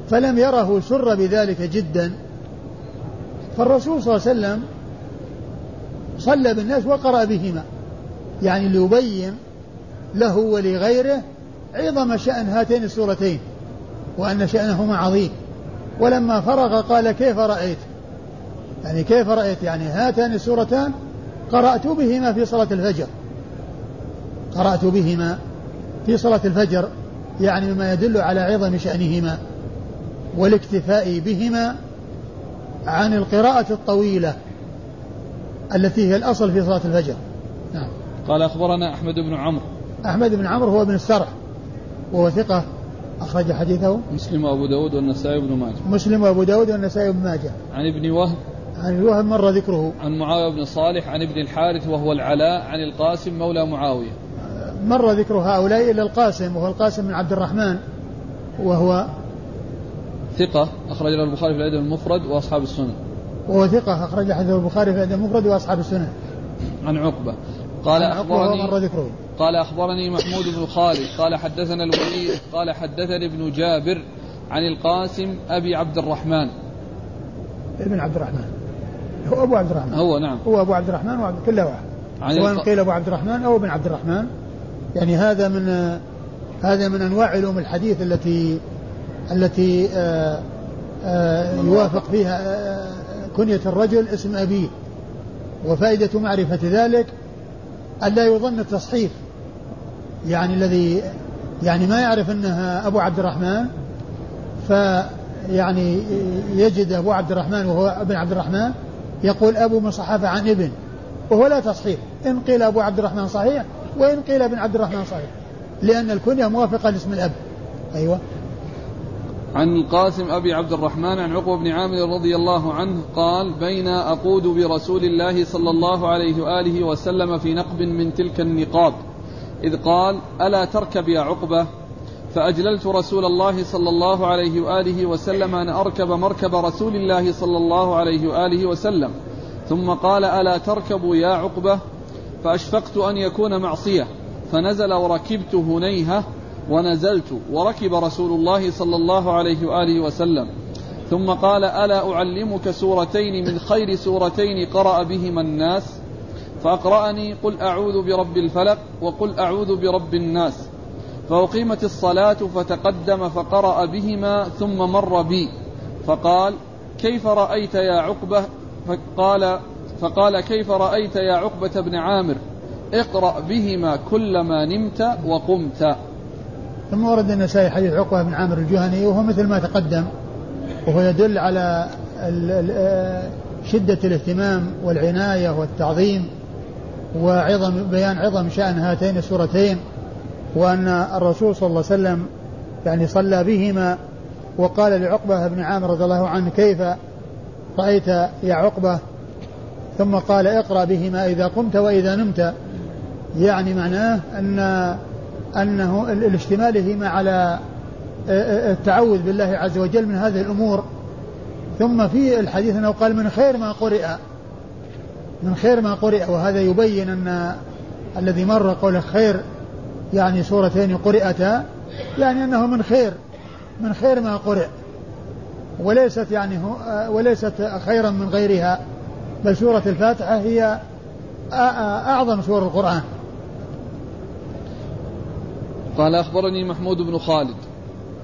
فلم يره سر بذلك جدا. فالرسول صلى الله عليه وسلم صلى بالناس وقرأ بهما. يعني ليبين له ولغيره عظم شأن هاتين السورتين وأن شأنهما عظيم. ولما فرغ قال كيف رأيت؟ يعني كيف رأيت؟ يعني هاتان السورتان قرأت بهما في صلاة الفجر. قرأت بهما في صلاة الفجر يعني مما يدل على عظم شأنهما والاكتفاء بهما عن القراءة الطويلة. التي هي الأصل في صلاة الفجر. نعم. قال أخبرنا أحمد بن عمرو. أحمد بن عمرو هو ابن السرح وهو ثقة أخرج حديثه. مسلم وأبو داود والنسائي بن ماجه. مسلم وأبو داود والنسائي بن ماجه. عن ابن وهب. عن الوهب مر ذكره. عن معاوية بن صالح عن ابن الحارث وهو العلاء عن القاسم مولى معاوية. مر ذكر هؤلاء إلا القاسم وهو القاسم بن عبد الرحمن وهو ثقة أخرج له البخاري في الأدب المفرد وأصحاب السنن وهو ثقة أخرج حديث البخاري في الأدب المفرد وأصحاب السنن عن عقبة. قال عن أخبرني قال أخبرني محمود بن خالد قال حدثنا الوليد قال حدثني ابن جابر عن القاسم أبي عبد الرحمن. ابن عبد الرحمن. هو أبو عبد الرحمن. هو نعم. هو أبو عبد الرحمن وعبد كله واحد. سواء الق... قيل أبو عبد الرحمن أو ابن عبد الرحمن. يعني هذا من هذا من أنواع علوم الحديث التي التي آآ آآ يوافق فيها كنية الرجل اسم أبيه وفائدة معرفة ذلك ألا يظن التصحيف يعني الذي يعني ما يعرف أنها أبو عبد الرحمن فيعني يجد أبو عبد الرحمن وهو ابن عبد الرحمن يقول أبو مصحف عن ابن وهو لا تصحيح إن قيل أبو عبد الرحمن صحيح وإن قيل ابن عبد الرحمن صحيح لأن الكنية موافقة لاسم الأب. أيوة. عن القاسم أبي عبد الرحمن عن عقبة بن عامر رضي الله عنه قال بين أقود برسول الله صلى الله عليه وآله وسلم في نقب من تلك النقاب. إذ قال ألا تركب يا عقبة؟ فأجللت رسول الله صلى الله عليه وآله وسلم أن أركب مركب رسول الله صلى الله عليه وآله وسلم. ثم قال ألا تركب يا عقبة؟ فأشفقت أن يكون معصية. فنزل وركبت هنيهة ونزلت وركب رسول الله صلى الله عليه وآله وسلم. ثم قال ألا أعلمك سورتين من خير سورتين قرأ بهما الناس؟ فأقرأني قل أعوذ برب الفلق وقل أعوذ برب الناس. فأقيمت الصلاة فتقدم فقرأ بهما ثم مر بي. فقال كيف رأيت يا عقبة؟ فقال فقال كيف رأيت يا عقبة بن عامر؟ اقرأ بهما كلما نمت وقمت. ثم ورد النسائي حديث عقبة بن عامر الجهني وهو مثل ما تقدم وهو يدل على شدة الاهتمام والعناية والتعظيم وعظم بيان عظم شأن هاتين السورتين وأن الرسول صلى الله عليه وسلم يعني صلى بهما وقال لعقبة بن عامر رضي الله عنه كيف رأيت يا عقبة؟ ثم قال اقرأ بهما إذا قمت وإذا نمت. يعني معناه أن أنه الاشتمالهما على التعوذ بالله عز وجل من هذه الأمور. ثم في الحديث أنه قال من خير ما قرئ. من خير ما قرئ وهذا يبين أن الذي مر قوله خير يعني سورتين قرئتا يعني أنه من خير من خير ما قرئ. وليست يعني وليست خيرا من غيرها بل سورة الفاتحة هي أعظم سور القرآن. قال أخبرني محمود بن خالد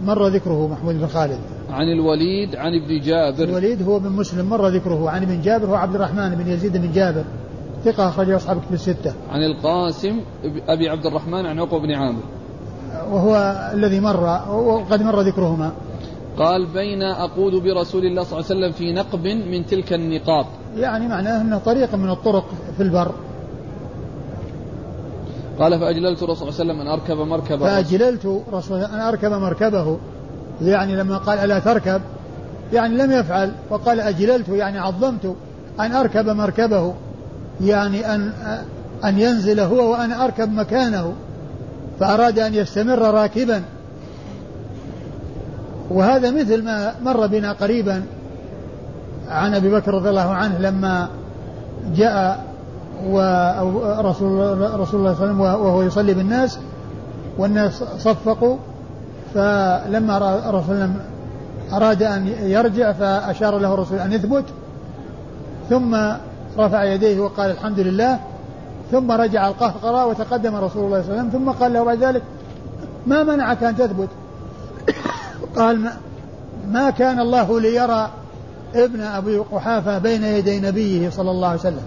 مر ذكره محمود بن خالد عن الوليد عن ابن جابر الوليد هو بن مسلم مر ذكره عن ابن جابر هو عبد الرحمن بن يزيد بن جابر ثقة أخرجه أصحاب كتب الستة. عن القاسم أبي عبد الرحمن عن عقبة بن عامر. وهو الذي مر وقد مر ذكرهما. قال بين أقود برسول الله صلى الله عليه وسلم في نقب من تلك النقاط. يعني معناه أنه طريق من الطرق في البر. قال فأجللت الرسول صلى الله عليه وسلم أن أركب مركبه. فأجللت رسول أن أركب مركبه. يعني لما قال ألا تركب؟ يعني لم يفعل. وقال أجللت يعني عظمت أن أركب مركبه. يعني أن أن ينزل هو وأنا أركب مكانه. فأراد أن يستمر راكبا. وهذا مثل ما مر بنا قريبا. عن أبي بكر رضي الله عنه لما جاء ورسول رسول الله صلى الله عليه وسلم وهو يصلي بالناس والناس صفقوا فلما الرسول أراد أن يرجع فأشار له الرسول أن يثبت ثم رفع يديه وقال الحمد لله ثم رجع القهقرة وتقدم رسول الله صلى الله عليه وسلم ثم قال له بعد ذلك ما منعك أن تثبت؟ قال ما كان الله ليرى ابن أبي قحافة بين يدي نبيه صلى الله عليه وسلم.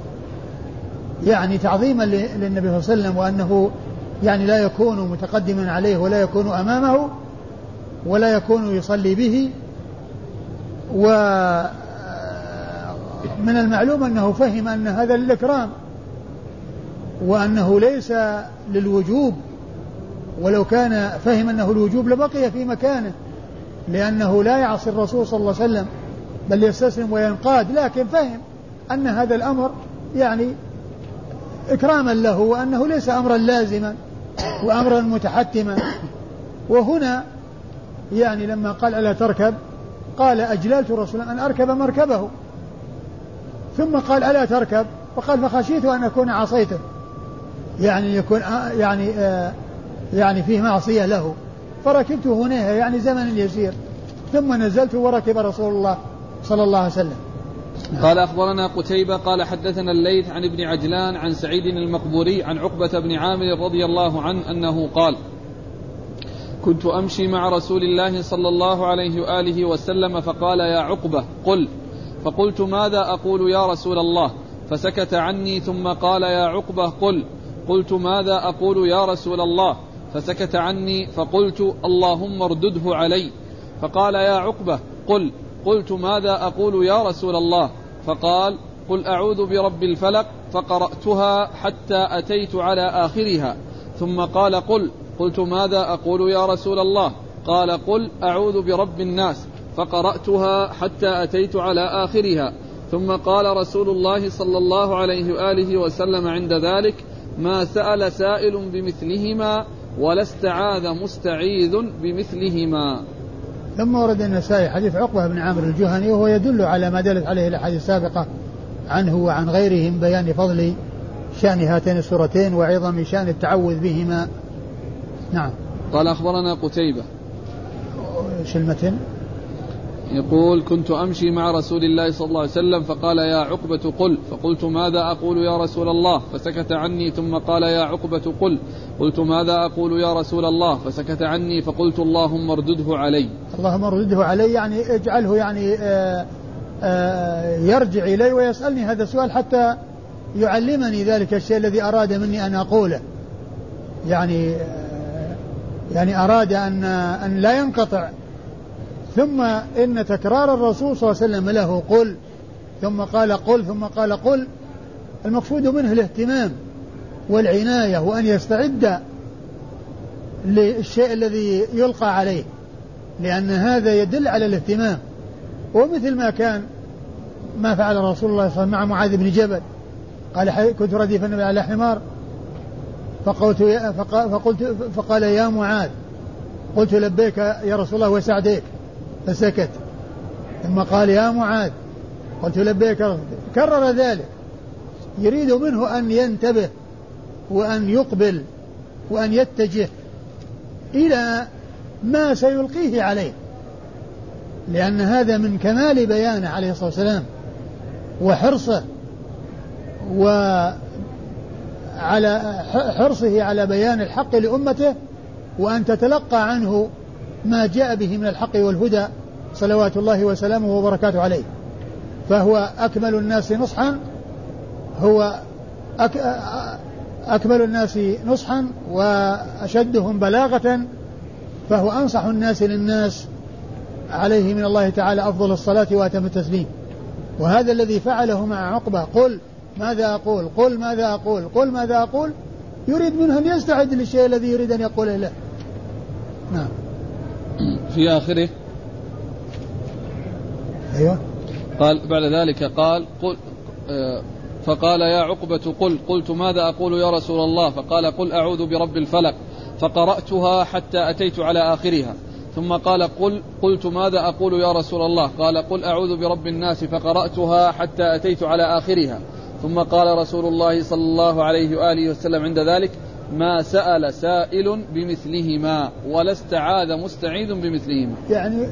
يعني تعظيما للنبي صلى الله عليه وسلم وأنه يعني لا يكون متقدما عليه ولا يكون أمامه ولا يكون يصلي به و من المعلوم أنه فهم أن هذا للإكرام وأنه ليس للوجوب ولو كان فهم أنه الوجوب لبقي في مكانه لأنه لا يعصي الرسول صلى الله عليه وسلم بل يستسلم وينقاد لكن فهم أن هذا الأمر يعني إكراما له وأنه ليس أمرا لازما وأمرا متحتما. وهنا يعني لما قال ألا تركب قال أجللت الرسول أن أركب مركبه. ثم قال ألا تركب فقال فخشيت أن أكون عصيته. يعني يكون يعني آه يعني فيه معصية له. فركبت هناها يعني زمن يسير. ثم نزلت وركب رسول الله صلى الله عليه وسلم. قال أخبرنا قتيبة قال حدثنا الليث عن ابن عجلان عن سعيد المقبوري عن عقبة بن عامر رضي الله عنه أنه قال كنت أمشي مع رسول الله صلى الله عليه وآله وسلم فقال يا عقبة قل فقلت ماذا أقول يا رسول الله؟ فسكت عني ثم قال يا عقبة قل قلت ماذا أقول يا رسول الله؟ فسكت عني فقلت اللهم اردده علي فقال يا عقبة قل قلت ماذا أقول يا رسول الله؟ فقال قل أعوذ برب الفلق فقرأتها حتى أتيت على آخرها. ثم قال قل قلت ماذا أقول يا رسول الله؟ قال قل أعوذ برب الناس فقرأتها حتى أتيت على آخرها. ثم قال رسول الله صلى الله عليه وآله وسلم عند ذلك ما سأل سائل بمثلهما ولا استعاذ مستعيذ بمثلهما. ثم ورد النسائي حديث عقبة بن عامر الجهني وهو يدل على ما دلت عليه الأحاديث السابقة عنه وعن غيره من بيان فضل شأن هاتين السورتين وعظم شأن التعوذ بهما. نعم. قال أخبرنا قتيبة. إيش المتن؟ يقول كنت أمشي مع رسول الله صلى الله عليه وسلم فقال يا عقبة قل. فقلت ماذا أقول يا رسول الله؟ فسكت عني ثم قال يا عقبة قل. قلت ماذا أقول يا رسول الله؟ فسكت عني فقلت اللهم اردده علي. اللهم اردده علي يعني اجعله يعني آآ آآ يرجع إلي ويسألني هذا السؤال حتى يعلمني ذلك الشيء الذي أراد مني أن أقوله. يعني يعني أراد أن أن لا ينقطع. ثم إن تكرار الرسول صلى الله عليه وسلم له قل ثم قال قل ثم قال قل المقصود منه الاهتمام والعناية وأن يستعد للشيء الذي يلقى عليه لأن هذا يدل على الاهتمام. ومثل ما كان ما فعل رسول الله صلى الله عليه وسلم مع معاذ بن جبل. قال كنت رديف النبي على حمار فقلت يا فقلت فقال يا معاذ قلت لبيك يا رسول الله وسعديك. فسكت. ثم قال يا معاذ قلت لبيك كرر ذلك. يريد منه أن ينتبه وأن يقبل وأن يتجه إلى ما سيلقيه عليه. لأن هذا من كمال بيانه عليه الصلاة والسلام وحرصه وعلى حرصه على بيان الحق لأمته وأن تتلقى عنه ما جاء به من الحق والهدى صلوات الله وسلامه وبركاته عليه. فهو أكمل الناس نصحا هو أك أكمل الناس نصحا وأشدهم بلاغة فهو أنصح الناس للناس عليه من الله تعالى أفضل الصلاة وأتم التسليم. وهذا الذي فعله مع عقبة قل ماذا أقول؟ قل ماذا أقول؟ قل ماذا أقول؟ يريد منه أن يستعد للشيء الذي يريد أن يقوله له. نعم. في آخره. أيوه. قال بعد ذلك قال قل آه، فقال يا عقبة قل قلت ماذا أقول يا رسول الله؟ فقال قل أعوذ برب الفلق. فقرأتها حتى أتيت على آخرها. ثم قال قل قلت ماذا أقول يا رسول الله؟ قال قل أعوذ برب الناس فقرأتها حتى أتيت على آخرها. ثم قال رسول الله صلى الله عليه وآله وسلم عند ذلك ما سأل سائل بمثلهما ولا استعاذ مستعيذ بمثلهما. يعني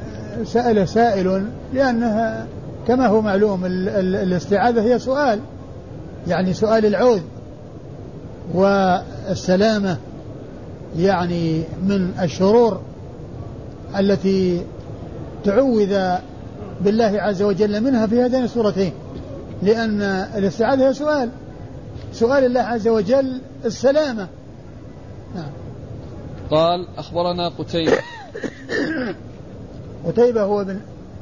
سأل سائل لأنها كما هو معلوم الاستعاذة هي سؤال يعني سؤال العوذ والسلامة يعني من الشرور التي تعوذ بالله عز وجل منها في هاتين السورتين لأن الاستعاذة هي سؤال سؤال الله عز وجل السلامة. نعم قال أخبرنا قتيبة [COUGHS] قتيبة هو بن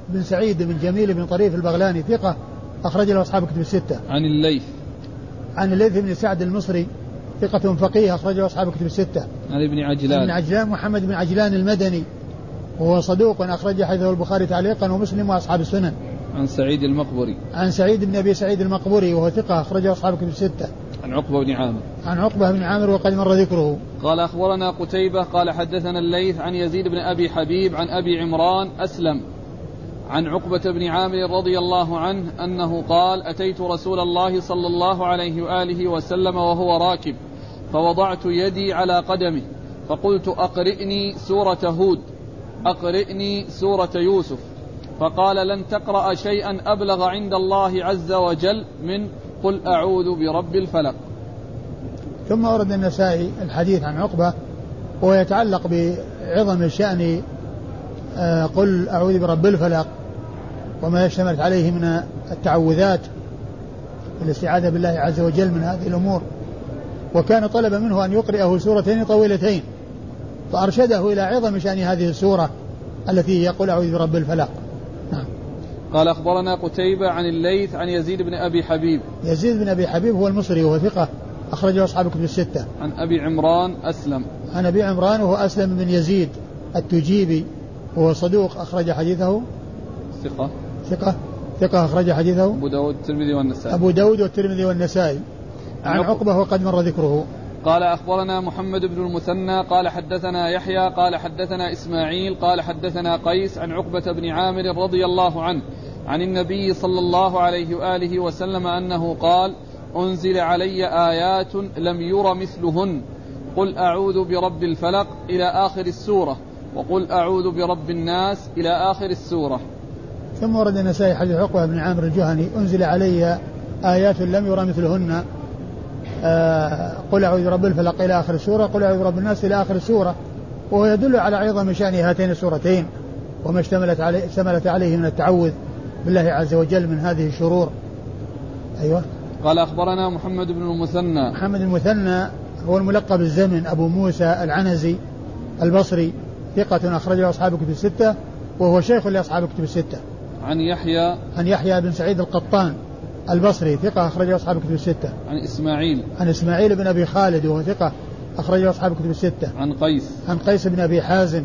بن سعيد بن جميل بن طريف البغلاني ثقة أخرج له أصحاب كتب الستة. عن الليث. عن الليث بن سعد المصري ثقة فقيه أخرج له أصحاب كتب الستة. عن ابن عجلان. ابن عجلان محمد بن عجلان المدني وهو صدوق أخرج حديثه البخاري تعليقا ومسلم وأصحاب السنن. عن سعيد المقبري. عن سعيد بن أبي سعيد المقبري وهو ثقة أخرجه أصحاب كتب الستة. عن عقبة بن عامر. عن عقبة بن عامر وقد مر ذكره. قال أخبرنا قتيبة قال حدثنا الليث عن يزيد بن أبي حبيب عن أبي عمران أسلم عن عقبة بن عامر رضي الله عنه أنه قال أتيت رسول الله صلى الله عليه وآله وسلم وهو راكب فوضعت يدي على قدمه فقلت أقرئني سورة هود أقرئني سورة يوسف فقال لن تقرأ شيئا أبلغ عند الله عز وجل من قل أعوذ برب الفلق. ثم ورد النسائي الحديث عن عقبة ويتعلق بعظم شأن آه، قل أعوذ برب الفلق وما اشتملت عليه من التعوذات الاستعاذة بالله عز وجل من هذه الأمور. وكان طلب منه أن يقرئه سورتين طويلتين فأرشده إلى عظم شأن هذه السورة التي يقول أعوذ برب الفلق. قال أخبرنا قتيبة عن الليث عن يزيد بن أبي حبيب. يزيد بن أبي حبيب هو المصري وهو ثقة أخرجه أصحاب كتب الستة. عن أبي عمران أسلم. عن أبي عمران وهو أسلم بن يزيد التجيبي وهو صدوق أخرج حديثه. ثقة. ثقة. ثقة أخرج حديثه. أبو داود والترمذي والنسائي. أبو داود والترمذي والنسائي. عن عقبة وقد مر ذكره. قال أخبرنا محمد بن المثنى قال حدثنا يحيى قال حدثنا إسماعيل قال حدثنا قيس عن عقبة بن عامر رضي الله عنه عن النبي صلى الله عليه وآله وسلم أنه قال أنزل علي آيات لم ير مثلهن قل أعوذ برب الفلق إلى آخر السورة وقل أعوذ برب الناس إلى آخر السورة. ثم ورد النسائي حديث عقبة بن عامر الجهني أنزل علي آيات لم يرى مثلهن قل أعوذ برب الفلق إلى آخر السورة قل أعوذ برب الناس إلى آخر السورة. وهو يدل على عظم شأن هاتين السورتين وما اشتملت عليه اشتملت عليه من التعوذ بالله عز وجل من هذه الشرور. أيوه. قال أخبرنا محمد بن المثنى. محمد المثنى هو الملقب الزمن أبو موسى العنزي البصري ثقة أخرجه أصحاب كتب الستة وهو شيخ لأصحاب كتب الستة. عن يحيى. عن يحيى بن سعيد القطان. البصري ثقة أخرجه أصحاب كتب الستة. عن إسماعيل. عن إسماعيل بن أبي خالد وهو ثقة أخرجه أصحاب كتب الستة. عن قيس. عن قيس بن أبي حازم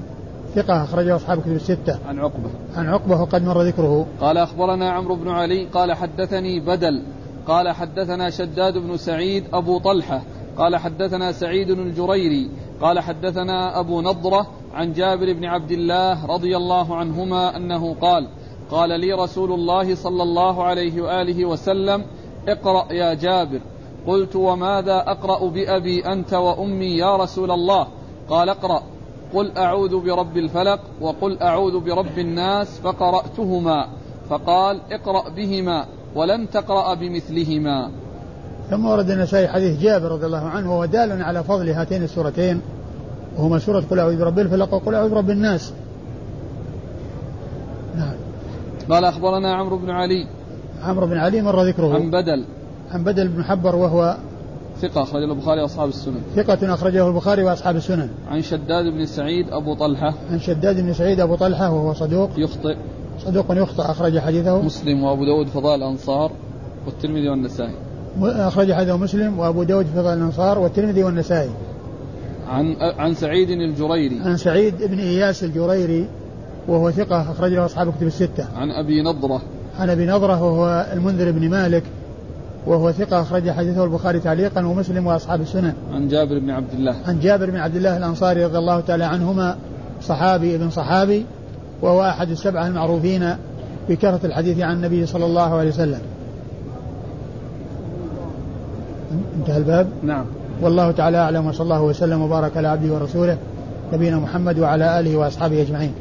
ثقة أخرجه أصحاب كتب الستة. عن عقبة. عن عقبة وقد مر ذكره. قال أخبرنا عمرو بن علي قال حدثني بدل قال حدثنا شداد بن سعيد أبو طلحة قال حدثنا سعيد الجريري قال حدثنا أبو نضرة عن جابر بن عبد الله رضي الله عنهما أنه قال قال لي رسول الله صلى الله عليه وآله وسلم اقرأ يا جابر. قلت وماذا أقرأ بأبي أنت وأمي يا رسول الله؟ قال اقرأ. قل أعوذ برب الفلق وقل أعوذ برب الناس فقرأتهما. فقال اقرأ بهما ولن تقرأ بمثلهما. ثم ورد النسائي حديث جابر رضي الله عنه وهو دال على فضل هاتين السورتين وهما سورة قل أعوذ برب الفلق وقل أعوذ برب الناس. نعم. قال أخبرنا عمرو بن علي عمرو بن علي مر ذكره. عن بدل. عن بدل بن حبر وهو ثقة أخرجه البخاري وأصحاب السنن. ثقة أخرجه البخاري وأصحاب السنن. عن شداد بن سعيد أبو طلحة. عن شداد بن سعيد أبو طلحة وهو صدوق. يخطئ. صدوق يخطئ أخرج حديثه. مسلم وأبو داود فضائل الأنصار والترمذي والنسائي. أخرج حديثه مسلم وأبو داود فضائل الأنصار والترمذي والنسائي. عن عن سعيد الجريري. عن سعيد بن إياس الجريري. وهو ثقة أخرج له أصحاب كتب الستة عن أبي نضرة عن أبي نضرة وهو المنذر بن مالك وهو ثقة أخرج حديثه البخاري تعليقا ومسلم وأصحاب السنن. عن جابر بن عبد الله. عن جابر بن عبد الله الأنصاري رضي الله تعالى عنهما صحابي ابن صحابي وهو أحد السبعة المعروفين بكثرة الحديث عن النبي صلى الله عليه وسلم. انتهى الباب؟ نعم. والله تعالى أعلم وصلى الله وسلم وبارك على عبده ورسوله نبينا محمد وعلى آله وأصحابه أجمعين.